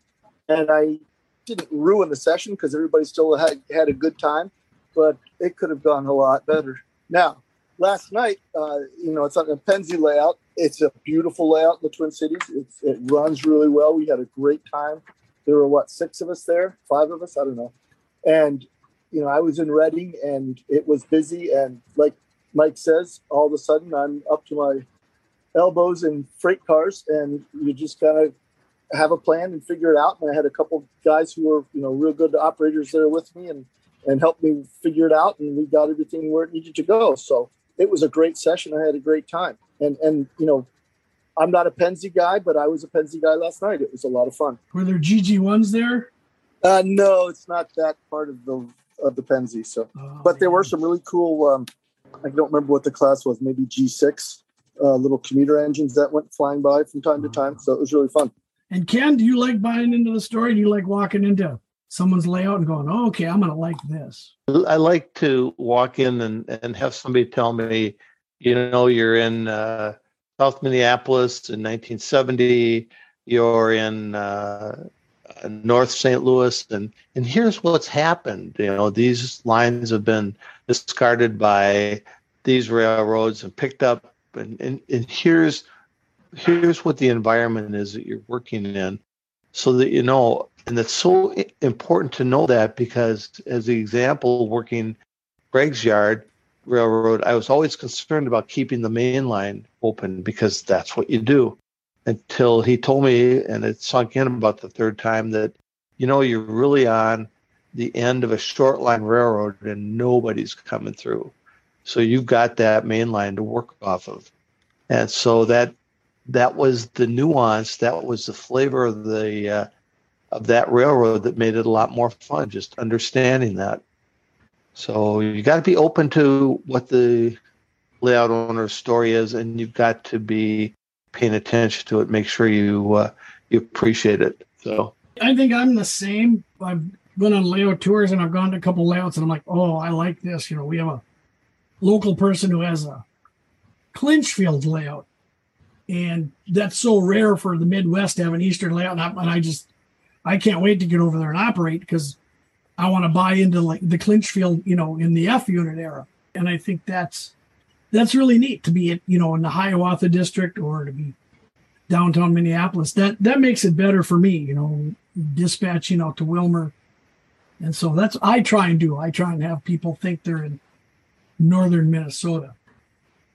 And I didn't ruin the session because everybody still had, had a good time, but it could have gone a lot better. Now, last night, uh, you know, it's on a Pennsy layout. It's a beautiful layout in the Twin Cities. It's, it runs really well. We had a great time. There were what six of us there, five of us, I don't know. And you know, I was in Reading, and it was busy. And like Mike says, all of a sudden I'm up to my elbows in freight cars, and you just kind of have a plan and figure it out. And I had a couple of guys who were you know real good operators there with me, and and helped me figure it out, and we got everything where it needed to go. So it was a great session. I had a great time, and and you know. I'm not a Pennsy guy, but I was a Pennsy guy last night. It was a lot of fun. Were there GG ones there? Uh, no, it's not that part of the of the Pennsy. So, Oh, but there were some really cool. Um, I don't remember what the class was. Maybe G six uh, little commuter engines that went flying by from time to time. So it was really fun. And Ken, do you like buying into the story? Do you like walking into someone's layout and going, oh, okay, I'm going to like this? I like to walk in and, and have somebody tell me, you know, you're in uh, South Minneapolis in 1970, you're in uh, North St. Louis, and and here's what's happened. You know, these lines have been discarded by these railroads and picked up, and and, and here's here's what the environment is that you're working in, so that you know. And it's so important to know that because, as the example, working Greg's yard railroad, I was always concerned about keeping the main line open because that's what you do. Until he told me, and it sunk in about the third time, that you know you're really on the end of a short line railroad and nobody's coming through. So you've got that main line to work off of. And so that that was the nuance, that was the flavor of the uh, of that railroad that made it a lot more fun. Just understanding that. So you got to be open to what the layout owner's story is, and you've got to be paying attention to it. Make sure you uh, you appreciate it. So I think I'm the same. I've been on layout tours and I've gone to a couple layouts and I'm like, oh, I like this. You know, we have a local person who has a Clinchfield layout, and that's so rare for the Midwest to have an Eastern layout. And I, and I just I can't wait to get over there and operate because I want to buy into like the Clinchfield, you know, in the F unit era. And I think that's that's really neat to be, you know, in the Hiawatha district or to be downtown Minneapolis. That that makes it better for me, you know, dispatching out to Willmar. And so that's I try and do. I try and have people think they're in northern Minnesota.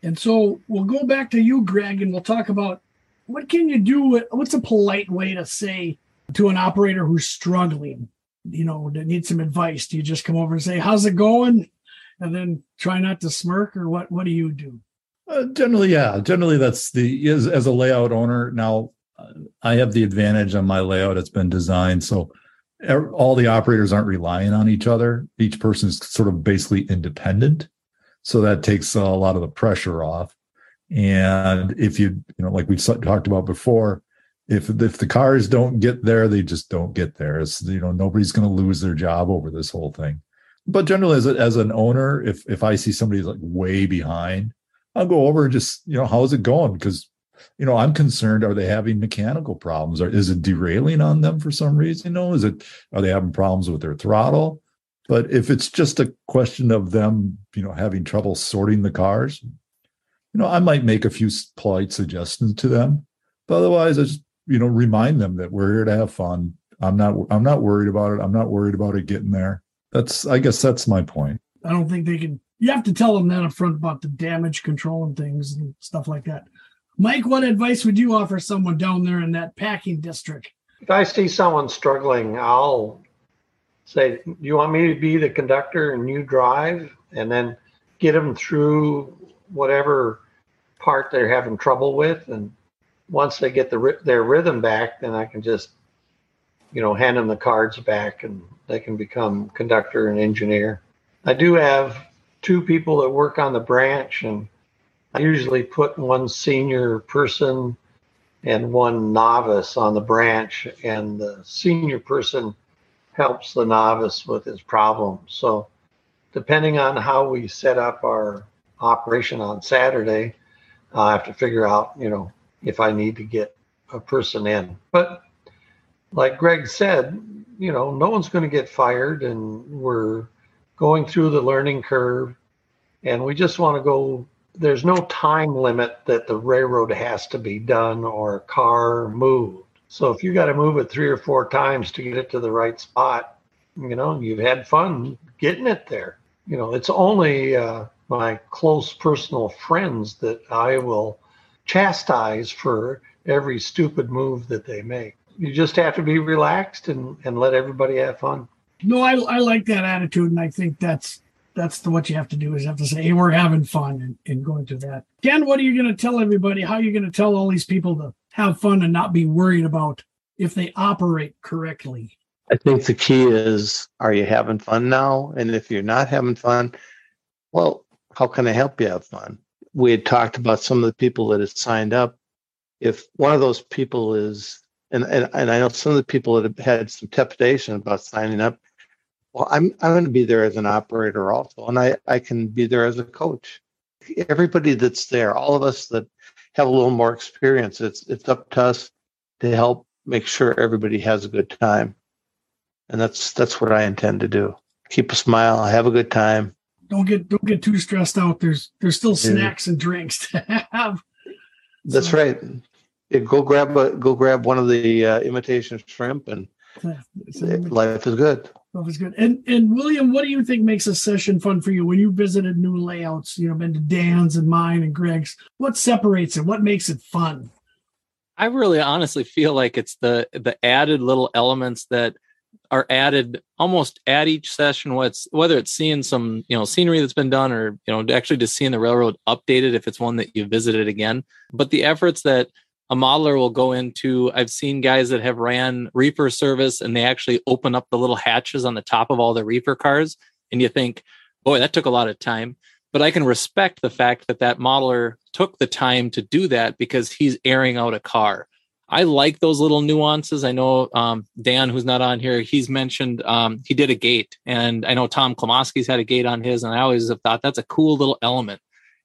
And so we'll go back to you, Greg, and we'll talk about what can you do? What's a polite way to say to an operator who's struggling, you know, that needs some advice? Do you just come over and say, "How's it going?" and then try not to smirk, or what? What do you do? Uh, generally, yeah. Generally, that's the as, as a layout owner. Now, I have the advantage on my layout. It's been designed so all the operators aren't relying on each other. Each person is sort of basically independent, so that takes a lot of the pressure off. And if you, you know, like we talked about before, if if the cars don't get there, they just don't get there. It's you know nobody's going to lose their job over this whole thing. But generally, as a, as an owner, if if I see somebody's like way behind, I'll go over and just you know how's it going because you know I'm concerned. Are they having mechanical problems? Or is it derailing on them for some reason? You know, is it are they having problems with their throttle? But if it's just a question of them, you know, having trouble sorting the cars, you know, I might make a few polite suggestions to them. But otherwise, I just you know remind them that we're here to have fun. I'm not i'm not worried about it. I'm not worried about it getting there. That's i guess that's my point. I don't think they can you have to tell them that up front about the damage control and things and stuff like that. Mike what advice would you offer someone down there in that packing district? If i see someone struggling i'll say you want me to be the conductor and you drive? And then get them through whatever part they're having trouble with and once they get the their rhythm back, then I can just, you know, hand them the cards back, and they can become conductor and engineer. I do have two people that work on the branch, and I usually put one senior person and one novice on the branch, and the senior person helps the novice with his problem. So, depending on how we set up our operation on Saturday, I have to figure out, you know, if I need to get a person in. But like Greg said, you know, no one's going to get fired, and we're going through the learning curve, and we just want to go. There's no time limit that the railroad has to be done or a car moved. So if you got to move it three or four times to get it to the right spot, you know, you've had fun getting it there. You know, it's only uh, my close personal friends that I will chastise for every stupid move that they make. You just have to be relaxed and, and let everybody have fun. No, I, I like that attitude, and I think that's that's the, what you have to do is have to say, "Hey, we're having fun," and, and going to that. Ken, what are you going to tell everybody? How are you going to tell all these people to have fun and not be worried about if they operate correctly? I think the key is: Are you having fun now? And if you're not having fun, well, how can I help you have fun? We had talked about some of the people that had signed up. If one of those people is, and, and, and I know some of the people that have had some trepidation about signing up, well, I'm, I'm going to be there as an operator also, and I, I can be there as a coach. Everybody that's there, all of us that have a little more experience, it's, it's up to us to help make sure everybody has a good time. And that's, that's what I intend to do. Keep a smile, have a good time, don't get don't get too stressed out. There's there's still snacks and drinks to have. That's so, right. Yeah, go grab a go grab one of the uh, imitation shrimp, and life is good. Life is good. And and William, what do you think makes a session fun for you when you visited new layouts? You know, been to Dan's and mine and Greg's. What separates it? What makes it fun? I really honestly feel like it's the the added little elements that are added almost at each session what's whether it's seeing some you know scenery that's been done or you know actually just seeing the railroad updated if it's one that you visited again but the efforts that a modeler will go into I've seen guys that have ran reefer service and they actually open up the little hatches on the top of all the reefer cars and you think, boy, that took a lot of time. But I can respect the fact that that modeler took the time to do that because he's airing out a car. I like those little nuances. I know um, Dan, who's not on here, he's mentioned um, he did a gate, and I know Tom Klomoski's had a gate on his, and I always have thought that's a cool little element.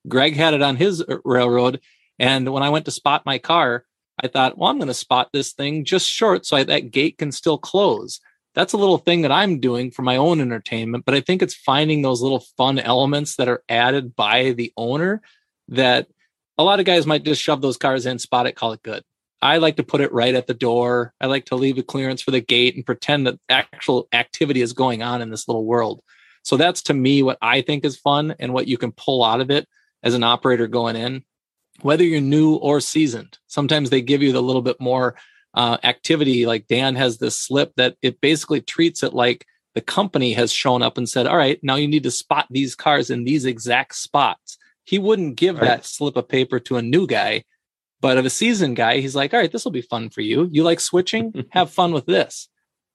Greg had it on his uh, railroad, and when I went to spot my car, I thought, well, I'm going to spot this thing just short so I, that gate can still close. That's a little thing that I'm doing for my own entertainment, but I think it's finding those little fun elements that are added by the owner that a lot of guys might just shove those cars in, spot it, call it good. I like to put it right at the door. I like to leave a clearance for the gate and pretend that actual activity is going on in this little world. So that's to me what I think is fun and what you can pull out of it as an operator going in, whether you're new or seasoned. Sometimes they give you the little bit more uh, activity. Like Dan has this slip that it basically treats it like the company has shown up and said, All right, now you need to spot these cars in these exact spots. He wouldn't give right. that slip of paper to a new guy but of a seasoned guy, he's like, all right, this will be fun for you. You like switching? Have fun with this.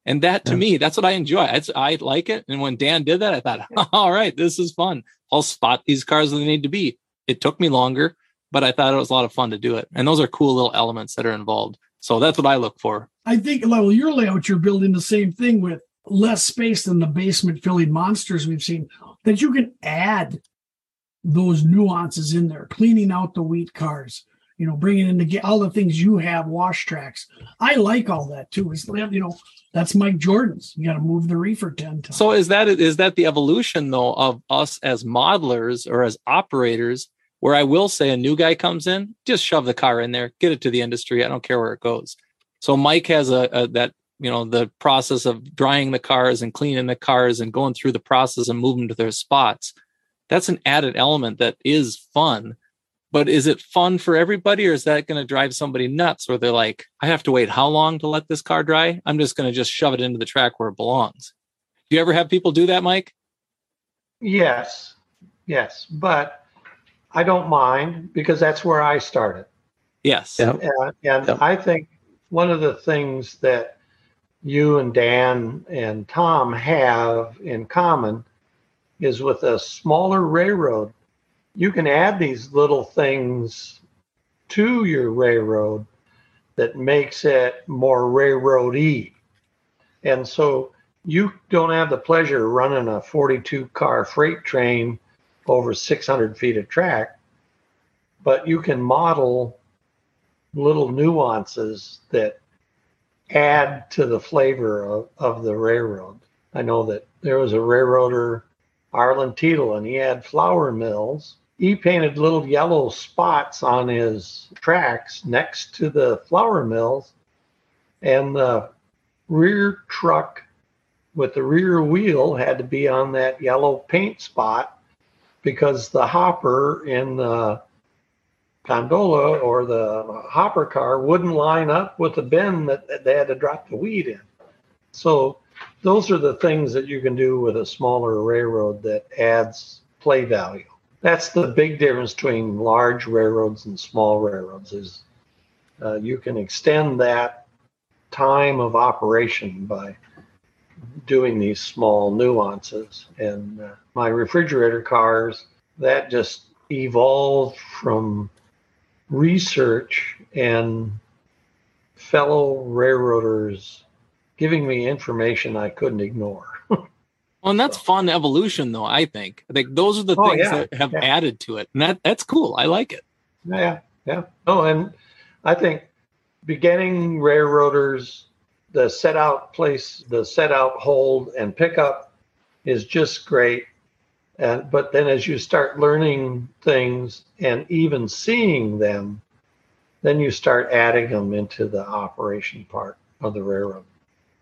And that to yeah. me, that's what I enjoy. I, I like it. And when Dan did that, I thought, all right, this is fun. I'll spot these cars where they need to be. It took me longer, but I thought it was a lot of fun to do it. And those are cool little elements that are involved. So that's what I look for. I think, well, your layout, you're building the same thing with less space than the basement filling monsters we've seen, that you can add those nuances in there, cleaning out the wheat cars, you know, bringing in the all the things you have, wash tracks. I like all that too. It's you know, that's Mike Jordan's. You got to move the reefer ten times. So is that is that the evolution though of us as modelers or as operators? Where I will say a new guy comes in, just shove the car in there, get it to the industry. I don't care where it goes. So Mike has a, a that you know the process of drying the cars and cleaning the cars and going through the process and moving to their spots. That's an added element that is fun but is it fun for everybody or is that going to drive somebody nuts where they're like i have to wait how long to let this car dry? I'm just going to just shove it into the track where it belongs. Do you ever have people do that mike? Yes. Yes but i don't mind because that's where i started. Yes. Yep. and, and yep. i think one of the things that you and dan and tom have in common is with a smaller railroad you can add these little things to your railroad that makes it more railroady. And so you don't have the pleasure of running a 42 car freight train over 600 feet of track, but you can model little nuances that add to the flavor of, of the railroad. I know that there was a railroader, Arlen Teetle, and he had flour mills he painted little yellow spots on his tracks next to the flour mills and the rear truck with the rear wheel had to be on that yellow paint spot because the hopper in the gondola or the hopper car wouldn't line up with the bin that they had to drop the wheat in. So those are the things that you can do with a smaller railroad that adds play value that's the big difference between large railroads and small railroads is uh, you can extend that time of operation by doing these small nuances and uh, my refrigerator cars that just evolved from research and fellow railroaders giving me information I couldn't ignore. Well, and that's fun evolution, though. I think. I think those are the oh, things yeah, that have yeah. added to it, and that that's cool. I like it. Yeah, yeah. Oh, and I think beginning railroaders, the set out place, the set out hold and pickup is just great. And but then as you start learning things and even seeing them, then you start adding them into the operation part of the railroad.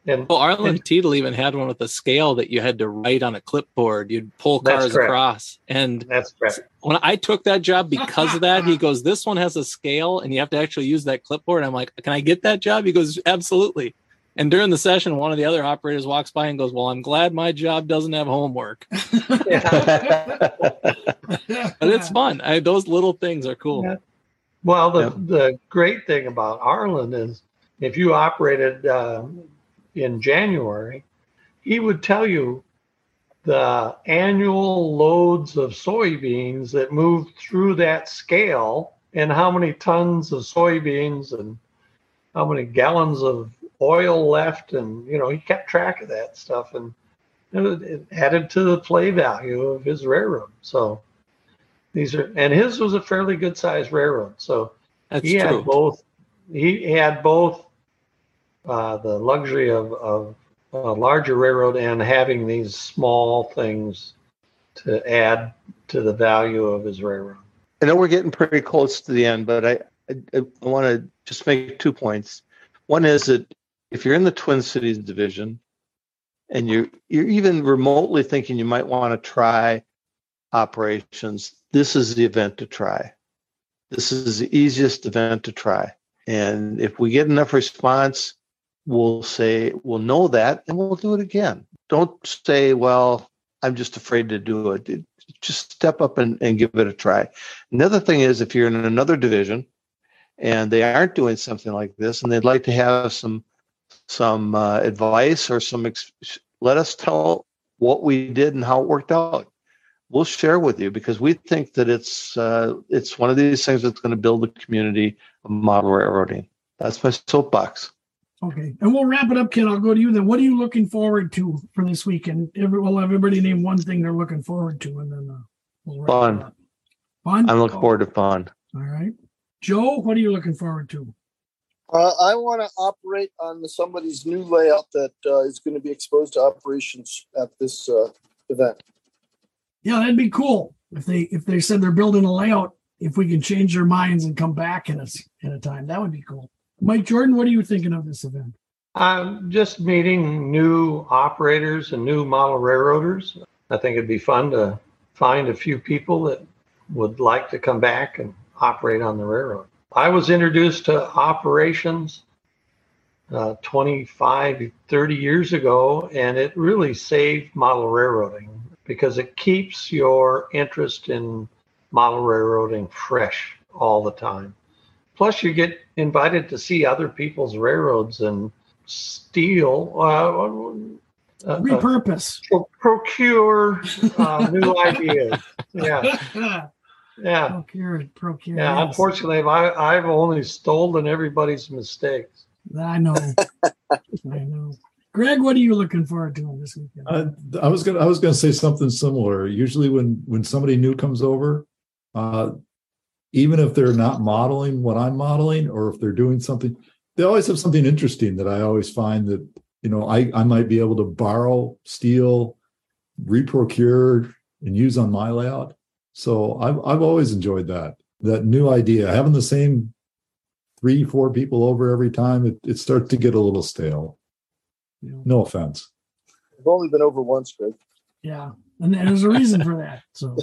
And well, Arlen Teetle even had one with a scale that you had to write on a clipboard. You'd pull cars across. And that's correct. When I took that job because of that, he goes, This one has a scale and you have to actually use that clipboard. I'm like, Can I get that job? He goes, Absolutely. And during the session, one of the other operators walks by and goes, Well, I'm glad my job doesn't have homework. but it's fun. I, those little things are cool. Yeah. Well, the, Yep. the great thing about Arlen is if you operated um, in January, he would tell you the annual loads of soybeans that moved through that scale and how many tons of soybeans and how many gallons of oil left. And, you know, he kept track of that stuff and it, added to the play value of his railroad. So these are, and his was a fairly good sized railroad. So That's he true. had both, he had both uh, the luxury of, of a larger railroad and having these small things to add to the value of his railroad. I know we're getting pretty close to the end, but I I, I want to just make two points. One is that if you're in the Twin Cities division, and you you're even remotely thinking you might want to try operations, this is the event to try. This is the easiest event to try, and if we get enough response, we'll say we'll know that, and we'll do it again. Don't say, "Well, I'm just afraid to do it." Just step up and, and give it a try. Another thing is if you're in another division and they aren't doing something like this and they'd like to have some some uh, advice or some ex- let us tell what we did and how it worked out. We'll share with you because we think that it's uh, it's one of these things that's going to build a community of model railroading. That's my soapbox. Okay, and we'll wrap it up, Ken. I'll go to you then. What are you looking forward to for this weekend? Every, we'll have everybody name one thing they're looking forward to, and then uh, we'll wrap Fun. up. Fun. I'm looking forward to fun. All right, Joe. What are you looking forward to? Uh, I want to operate on somebody's new layout that uh, is going to be exposed to operations at this uh, event. Yeah, that'd be cool if they if they said they're building a layout. If we can change their minds and come back in a s- in a time, that would be cool. Mike Jordan, what are you thinking of this event? I'm just meeting new operators and new model railroaders. I think it'd be fun to find a few people that would like to come back and operate on the railroad. I was introduced to operations uh, 25, 30 years ago, and it really saved model railroading because it keeps your interest in model railroading fresh all the time. Plus, you get invited to see other people's railroads and steal, uh, uh, uh, Repurpose. pro- procure uh, new ideas. Yeah, yeah, procure it. Procure. yeah. yes. Unfortunately, I, I've only stolen everybody's mistakes. I know. I know. Greg, what are you looking forward to this weekend? Uh, I was gonna I was gonna say something similar. Usually when when somebody new comes over, uh, even if they're not modeling what I'm modeling, or if they're doing something, they always have something interesting that I always find that you know I I might be able to borrow, steal, reprocure, and use on my layout. So I've I've always enjoyed that that new idea. Having the same three four people over every time, it, it starts to get a little stale. You No offense. I've only been over once, Greg. yeah, and there's a reason for that. So,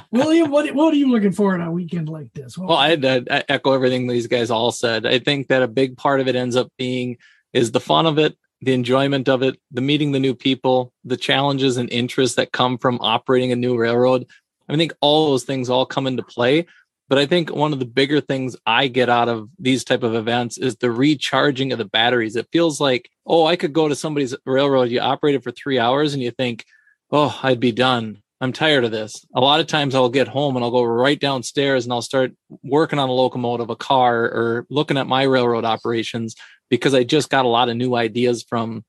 William, what what are you looking for on a weekend like this? What- Well, I had to I echo everything these guys all said. I think that a big part of it ends up being is the fun of it, the enjoyment of it, the meeting the new people, the challenges and interests that come from operating a new railroad. I think all those things all come into play. But I think one of the bigger things I get out of these type of events is the recharging of the batteries. It feels like, oh, I could go to somebody's railroad. You operated for three hours and you think, oh, I'd be done. I'm tired of this. A lot of times I'll get home and I'll go right downstairs and I'll start working on a locomotive, a car, or looking at my railroad operations because I just got a lot of new ideas from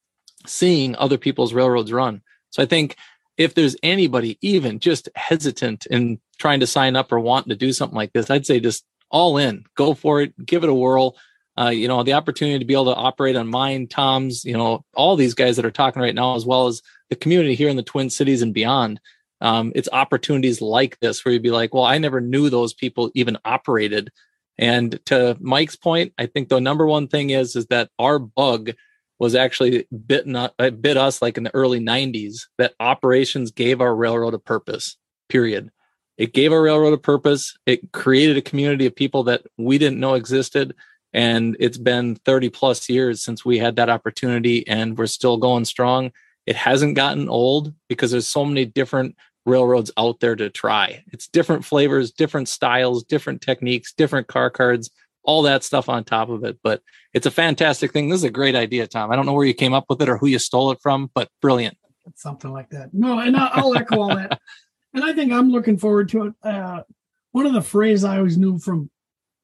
seeing other people's railroads run. So I think if there's anybody even just hesitant in trying to sign up or wanting to do something like this, I'd say just all in, go for it, give it a whirl. Uh, you know, the opportunity to be able to operate on mine, Tom's, you know, all these guys that are talking right now, as well as the community here in the Twin Cities and beyond. Um, it's opportunities like this where you'd be like, well, I never knew those people even operated. And to Mike's point, I think the number one thing is is that our bug was actually bitten uh, bit us like in the early 90s that operations gave our railroad a purpose. Period. It gave our railroad a purpose. It created a community of people that we didn't know existed. And it's been 30 plus years since we had that opportunity, and we're still going strong. It hasn't gotten old because there's so many different railroads out there to try. It's different flavors, different styles, different techniques, different car cards, all that stuff on top of it. But it's a fantastic thing. This is a great idea, Tom. I don't know where you came up with it or who you stole it from, but brilliant. something like that. No, and I'll, echo all that. And I think I'm looking forward to it. Uh, one of the phrases I always knew from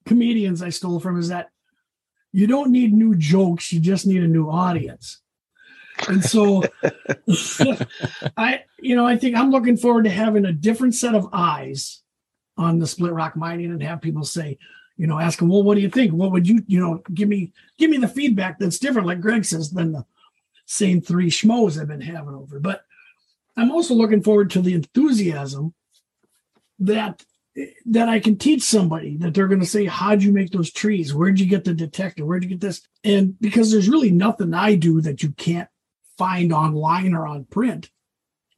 comedians I stole from is that you don't need new jokes, you just need a new audience. And so I, you know, I think I'm looking forward to having a different set of eyes on the split rock mining and have people say, you know, ask them, well, what do you think? What would you, you know, give me, give me the feedback that's different, like Greg says, than the same three schmoes I've been having over. But I'm also looking forward to the enthusiasm that that I can teach somebody that they're going to say, How'd you make those trees? Where'd you get the detector? Where'd you get this? And because there's really nothing I do that you can't find online or on print,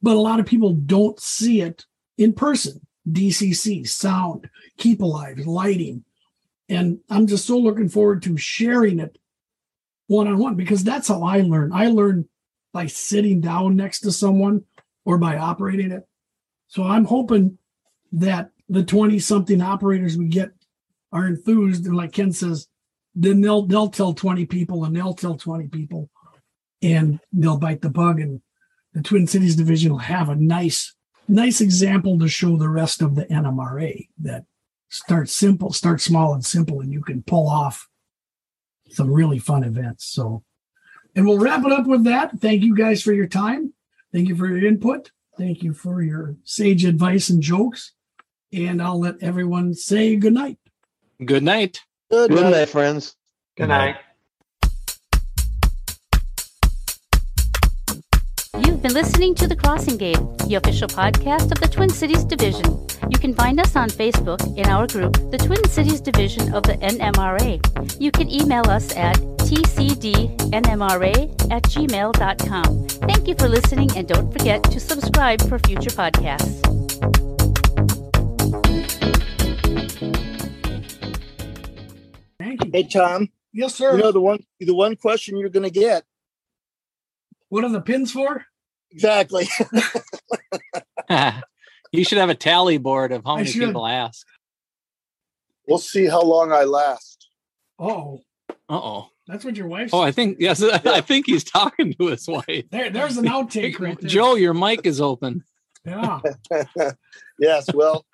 but a lot of people don't see it in person. DCC, sound, keep alive, lighting. And I'm just so looking forward to sharing it one on one because that's how I learn. I learn by sitting down next to someone or by operating it. So I'm hoping that the 20 something operators we get are enthused and like Ken says, then they'll they'll tell 20 people and they'll tell 20 people and they'll bite the bug and the Twin Cities division will have a nice nice example to show the rest of the NMRA that start simple, start small and simple and you can pull off some really fun events. So and we'll wrap it up with that. Thank you guys for your time. Thank you for your input. Thank you for your sage advice and jokes. And I'll let everyone say good night. Good night. Good, Good night. night, friends. Good night. You've been listening to The Crossing Gate, the official podcast of the Twin Cities Division. You can find us on Facebook in our group, the Twin Cities Division of the NMRA. You can email us at tcdnmra at gmail.com. Thank you for listening and don't forget to subscribe for future podcasts. Thank. Hey Tom, Yes, sir. you know the one the one question you're going to get what are the pins for? exactly. you should have a tally board of how many people ask. we'll see how long I last. Oh, Uh oh. that's what your wife Oh. I think yes. I think he's talking to his wife. there, there's an outtake right there. Joe, your mic is open. Yeah. yes, well,